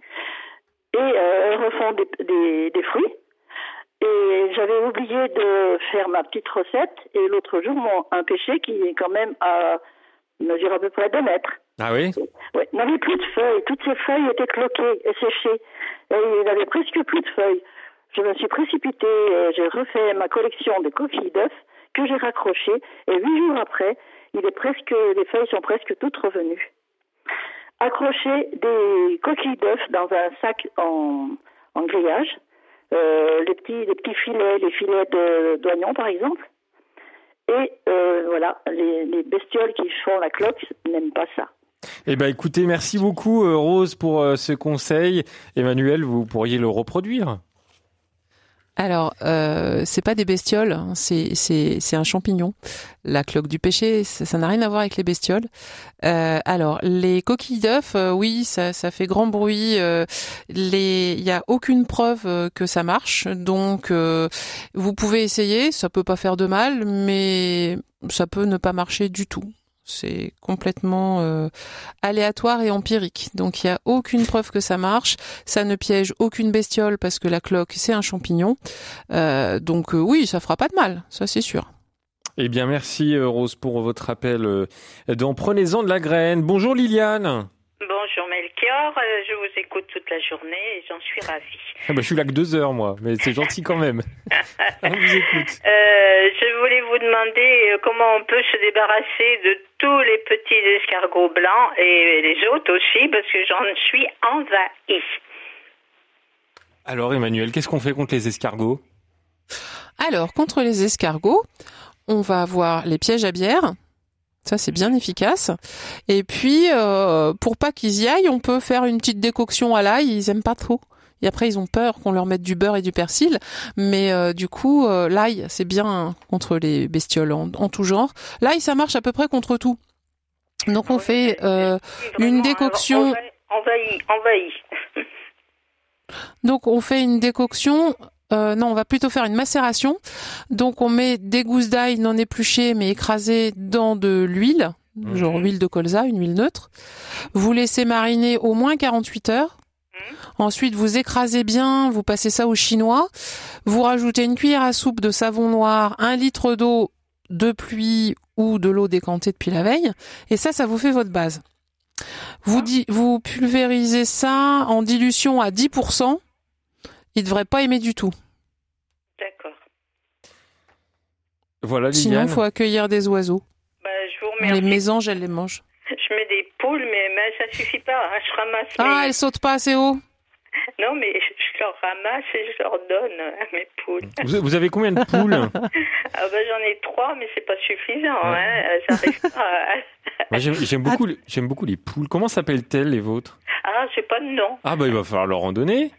Et euh, refont des, des, des fruits. Et j'avais oublié de faire ma petite recette. Et l'autre jour, mon, un pêcher qui est quand même à mesure à peu près 2 mètres. Ah oui? N'avait plus de feuilles. Toutes ces feuilles étaient cloquées et séchées. Et il n'avait presque plus de feuilles. Je me suis précipitée et j'ai refait ma collection de coquilles d'œufs que j'ai raccrochées. Et huit jours après, il est presque, les feuilles sont presque toutes revenues. Accrocher des coquilles d'œufs dans un sac en, en grillage. Euh, les petits, les petits filets, les filets de- d'oignons par exemple. Et euh, voilà, les, les bestioles qui font la cloque n'aiment pas ça. Eh ben, écoutez, merci beaucoup Rose pour ce conseil. Emmanuel, vous pourriez le reproduire alors, euh, c'est pas des bestioles, hein, c'est un champignon. La cloque du péché, ça n'a rien à voir avec les bestioles. Euh, alors, les coquilles d'œufs, euh, oui, ça, ça fait grand bruit. Euh, les, il y a aucune preuve que ça marche, donc vous pouvez essayer. Ça peut pas faire de mal, mais ça peut ne pas marcher du tout. C'est complètement euh, aléatoire et empirique. Donc il n'y a aucune preuve que ça marche. Ça ne piège aucune bestiole parce que la cloque c'est un champignon. Euh, donc euh, oui, ça fera pas de mal, ça c'est sûr. Eh bien merci Rose pour votre appel. donc prenez-en de la graine. Bonjour Liliane. Bonjour Melchior, euh, je vous écoute toute la journée et j'en suis ravie. Ah bah, je suis là que deux heures moi, mais c'est gentil quand même. on vous écoute. Euh, je voulais vous demander euh, comment on peut se débarrasser de tous les petits escargots blancs et les autres aussi parce que j'en suis envahie. Alors Emmanuel, qu'est-ce qu'on fait contre les escargots? Alors contre les escargots, on va avoir les pièges à bière ça c'est bien efficace. Et puis euh, pour pas qu'ils y aillent, on peut faire une petite décoction à l'ail. Ils aiment pas trop. Et après ils ont peur qu'on leur mette du beurre et du persil. Mais euh, du coup euh, l'ail c'est bien contre les bestioles en, tout genre. L'ail ça marche à peu près contre tout. Donc on fait une décoction. Envahi, envahi. Donc on fait une décoction euh, non, on va plutôt faire une macération. Donc on met des gousses d'ail non épluchées mais écrasées dans de l'huile, mhm. genre huile de colza, une huile neutre. Vous laissez mariner au moins 48 heures. Mhm. Ensuite, vous écrasez bien, vous passez ça au chinois. Vous rajoutez une cuillère à soupe de savon noir, un litre d'eau de pluie ou de l'eau décantée depuis la veille. Et ça, ça vous fait votre base. Vous, vous pulvérisez ça en dilution à 10%. Il devrait pas aimer du tout. D'accord. Voilà, Liliane. Sinon, il faut accueillir des oiseaux. Bah, je vous remercie. Les mésanges, elles les mangent. Je mets des poules, mais, mais ça suffit pas. Hein. Je ramasse. Ah, elles sautent pas assez haut. Non, mais je leur ramasse et je leur donne à mes poules. Vous, avez combien de poules ah bah, J'en ai trois, mais c'est pas suffisant. Hein. J'aime beaucoup, j'aime beaucoup les poules. Comment s'appellent-elles les vôtres? Ah, j'ai pas de nom. Ah bah il va falloir leur en donner.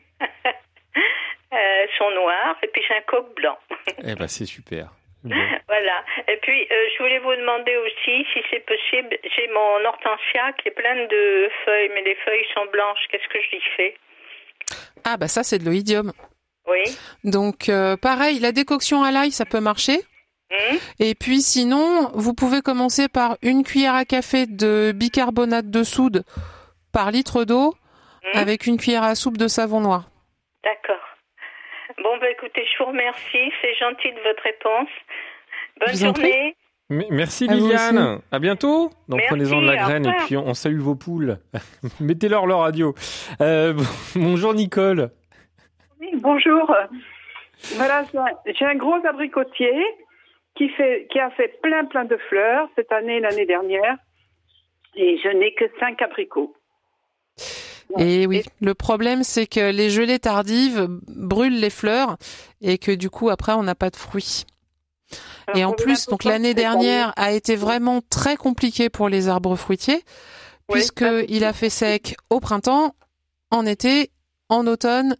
Euh, sont noirs et puis j'ai un coq blanc. eh ben c'est super. Voilà. Et puis, euh, je voulais vous demander aussi, si c'est possible, j'ai mon hortensia qui est pleine de feuilles, mais les feuilles sont blanches. Qu'est-ce que je lui fais? Ah, bah ça, c'est de l'oïdium. Oui. Donc, euh, pareil, la décoction à l'ail, ça peut marcher. Hum. Et puis, sinon, vous pouvez commencer par une cuillère à café de bicarbonate de soude par litre d'eau hum. avec une cuillère à soupe de savon noir. Bon, bah écoutez, je vous remercie. C'est gentil de votre réponse. Bonne journée. Merci Liliane. À, bientôt. Donc prenez-en de la graine et puis on, salue vos poules. Mettez-leur leur radio. Euh, bonjour Nicole. Oui, bonjour. Voilà, j'ai un gros abricotier qui fait, qui a fait plein plein de fleurs cette année, l'année dernière, et je n'ai que cinq abricots. Et oui, le problème c'est que les gelées tardives brûlent les fleurs et que du coup après on n'a pas de fruits. et en plus, donc l'année dernière a été vraiment très compliquée pour les arbres fruitiers puisque il a fait sec au printemps, en été, en automne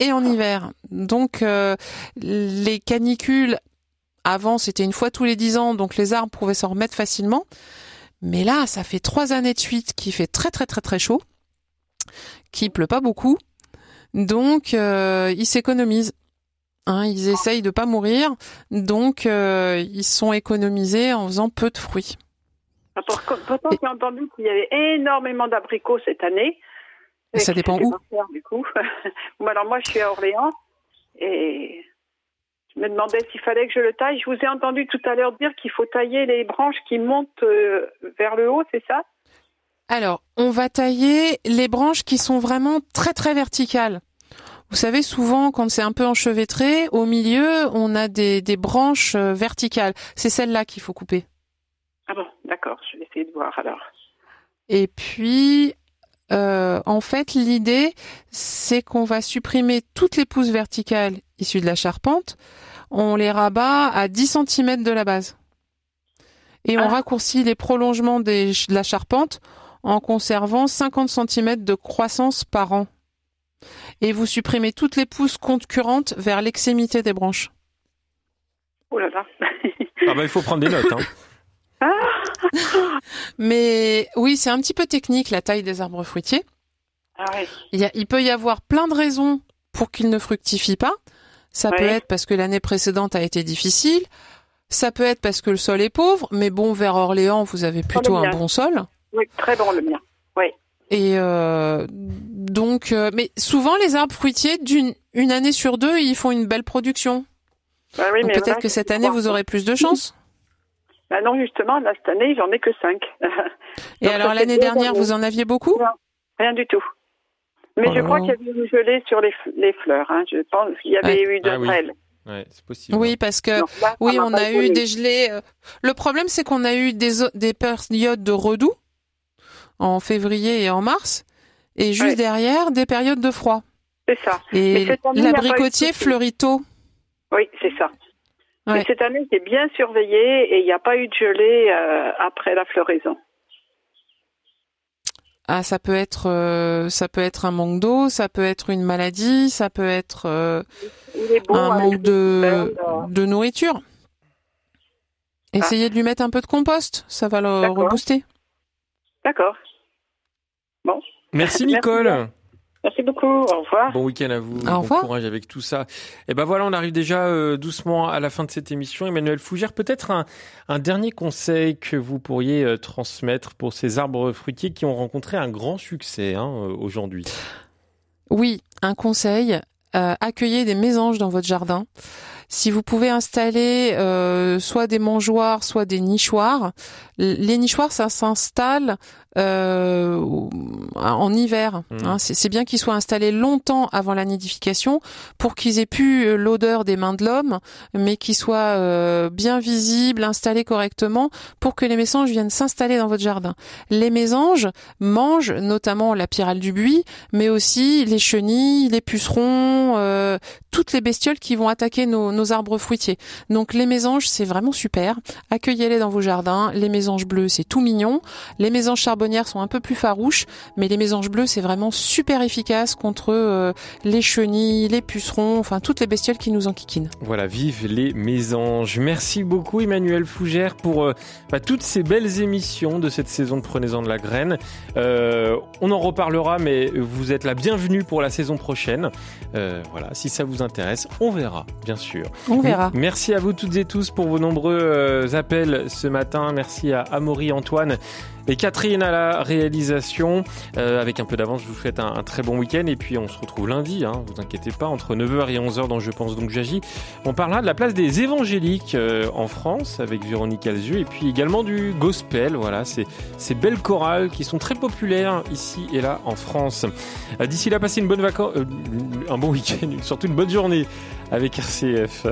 et en hiver. Donc euh, les canicules avant c'était une fois tous les dix ans, donc les arbres pouvaient s'en remettre facilement. Mais là, ça fait trois années de suite qui fait très très très très chaud qui pleut pas beaucoup. Donc, euh, ils s'économisent. Hein, ils essayent de pas mourir, donc euh, ils sont économisés en faisant peu de fruits. Pourtant, j'ai entendu qu'il y avait énormément d'abricots cette année. Ça dépend où du coup. alors moi, je suis à Orléans et je me demandais s'il fallait que je le taille. Je vous ai entendu tout à l'heure dire qu'il faut tailler les branches qui montent euh, vers le haut, c'est ça? Alors, on va tailler les branches qui sont vraiment très très verticales. Vous savez, souvent, quand c'est un peu enchevêtré, au milieu, on a des, branches euh, verticales. C'est celle-là qu'il faut couper. Ah bon, d'accord, je vais essayer de voir alors. Et puis, euh, en fait, l'idée, c'est qu'on va supprimer toutes les pousses verticales issues de la charpente. On les rabat à 10 cm de la base. Et on ah. raccourcit les prolongements de la charpente en conservant 50 cm de croissance par an. Et vous supprimez toutes les pousses concurrentes vers l'extrémité des branches. Oh là là. ah bah il faut prendre des notes. Hein. Ah. Mais oui, c'est un petit peu technique la taille des arbres fruitiers. Ah il, peut y avoir plein de raisons pour qu'ils ne fructifient pas. Ça peut être parce que l'année précédente a été difficile. Ça peut être parce que le sol est pauvre. Mais bon, vers Orléans, vous avez plutôt un bon sol. Oui, très bon le mien. Oui. Et euh, donc, euh, mais souvent les arbres fruitiers d'une une année sur deux, ils font une belle production. Bah peut-être que cette année vous aurez plus de chance. Bah non, justement, là cette année j'en ai que cinq. Et alors l'année dernière, vous en aviez beaucoup? Rien du tout. Mais je crois qu'il y avait eu gelée sur les, les fleurs. Hein. Je pense qu'il y avait eu de ah, oui. c'est possible. Oui, parce que oui, on a eu des gelées. Euh, le problème, c'est qu'on a eu des, des périodes de redoux en février et en mars, et juste derrière des périodes de froid. C'est ça. Et l'abricotier fleurit tôt. Oui, c'est ça. Mais cette année, c'est bien surveillé et il n'y a pas eu de gelée euh, après la floraison. Ah, ça peut être, euh, ça peut être un manque d'eau, ça peut être une maladie, ça peut être euh, un manque de, de nourriture. Ah. Essayez de lui mettre un peu de compost, ça va le rebooster. D'accord. Bon. Merci Nicole. Merci beaucoup. Au revoir. Bon week-end à vous. Au bon courage avec tout ça. Et ben voilà, on arrive déjà euh, doucement à la fin de cette émission. Emmanuel Fougère, peut-être un, un, dernier conseil que vous pourriez euh, transmettre pour ces arbres fruitiers qui ont rencontré un grand succès hein, euh, aujourd'hui. Oui, un conseil. accueillez des mésanges dans votre jardin. Si vous pouvez installer euh, soit des mangeoires, soit des nichoirs, les nichoirs, ça s'installe euh, en hiver. Mmh. Hein. C'est bien qu'ils soient installés longtemps avant la nidification pour qu'ils aient plus euh, l'odeur des mains de l'homme, mais qu'ils soient euh, bien visibles, installés correctement pour que les mésanges viennent s'installer dans votre jardin. Les mésanges mangent notamment la pyrale du buis, mais aussi les chenilles, les pucerons, euh, toutes les bestioles qui vont attaquer nos, nos arbres fruitiers. Donc les mésanges, c'est vraiment super. Accueillez-les dans vos jardins. Les mésanges bleus, c'est tout mignon. Les mésanges charbonniers sont un peu plus farouches, mais les mésanges bleus, c'est vraiment super efficace contre euh, les chenilles, les pucerons, enfin toutes les bestioles qui nous enquiquinent. Voilà, vive les mésanges. Merci beaucoup Emmanuel Fougère pour euh, bah, toutes ces belles émissions de cette saison de Prenez-en de la graine. Euh, on en reparlera, mais vous êtes la bienvenue pour la saison prochaine. voilà, si ça vous intéresse, on verra, bien sûr. On verra. Merci à vous toutes et tous pour vos nombreux appels ce matin. Merci à Amaury Antoine et Catherine à la réalisation. Euh, avec un peu d'avance, je vous souhaite un, très bon week-end. Et puis on se retrouve lundi, hein, vous inquiétez pas, entre 9h et 11h dans Je pense donc j'agis. On parlera de la place des évangéliques euh, en France avec Véronique Alzieux et puis également du gospel. Voilà, c'est ces belles chorales qui sont très populaires ici et là en France. Euh, d'ici là, passez une bonne vacance, un bon week-end, surtout une bonne journée avec RCF.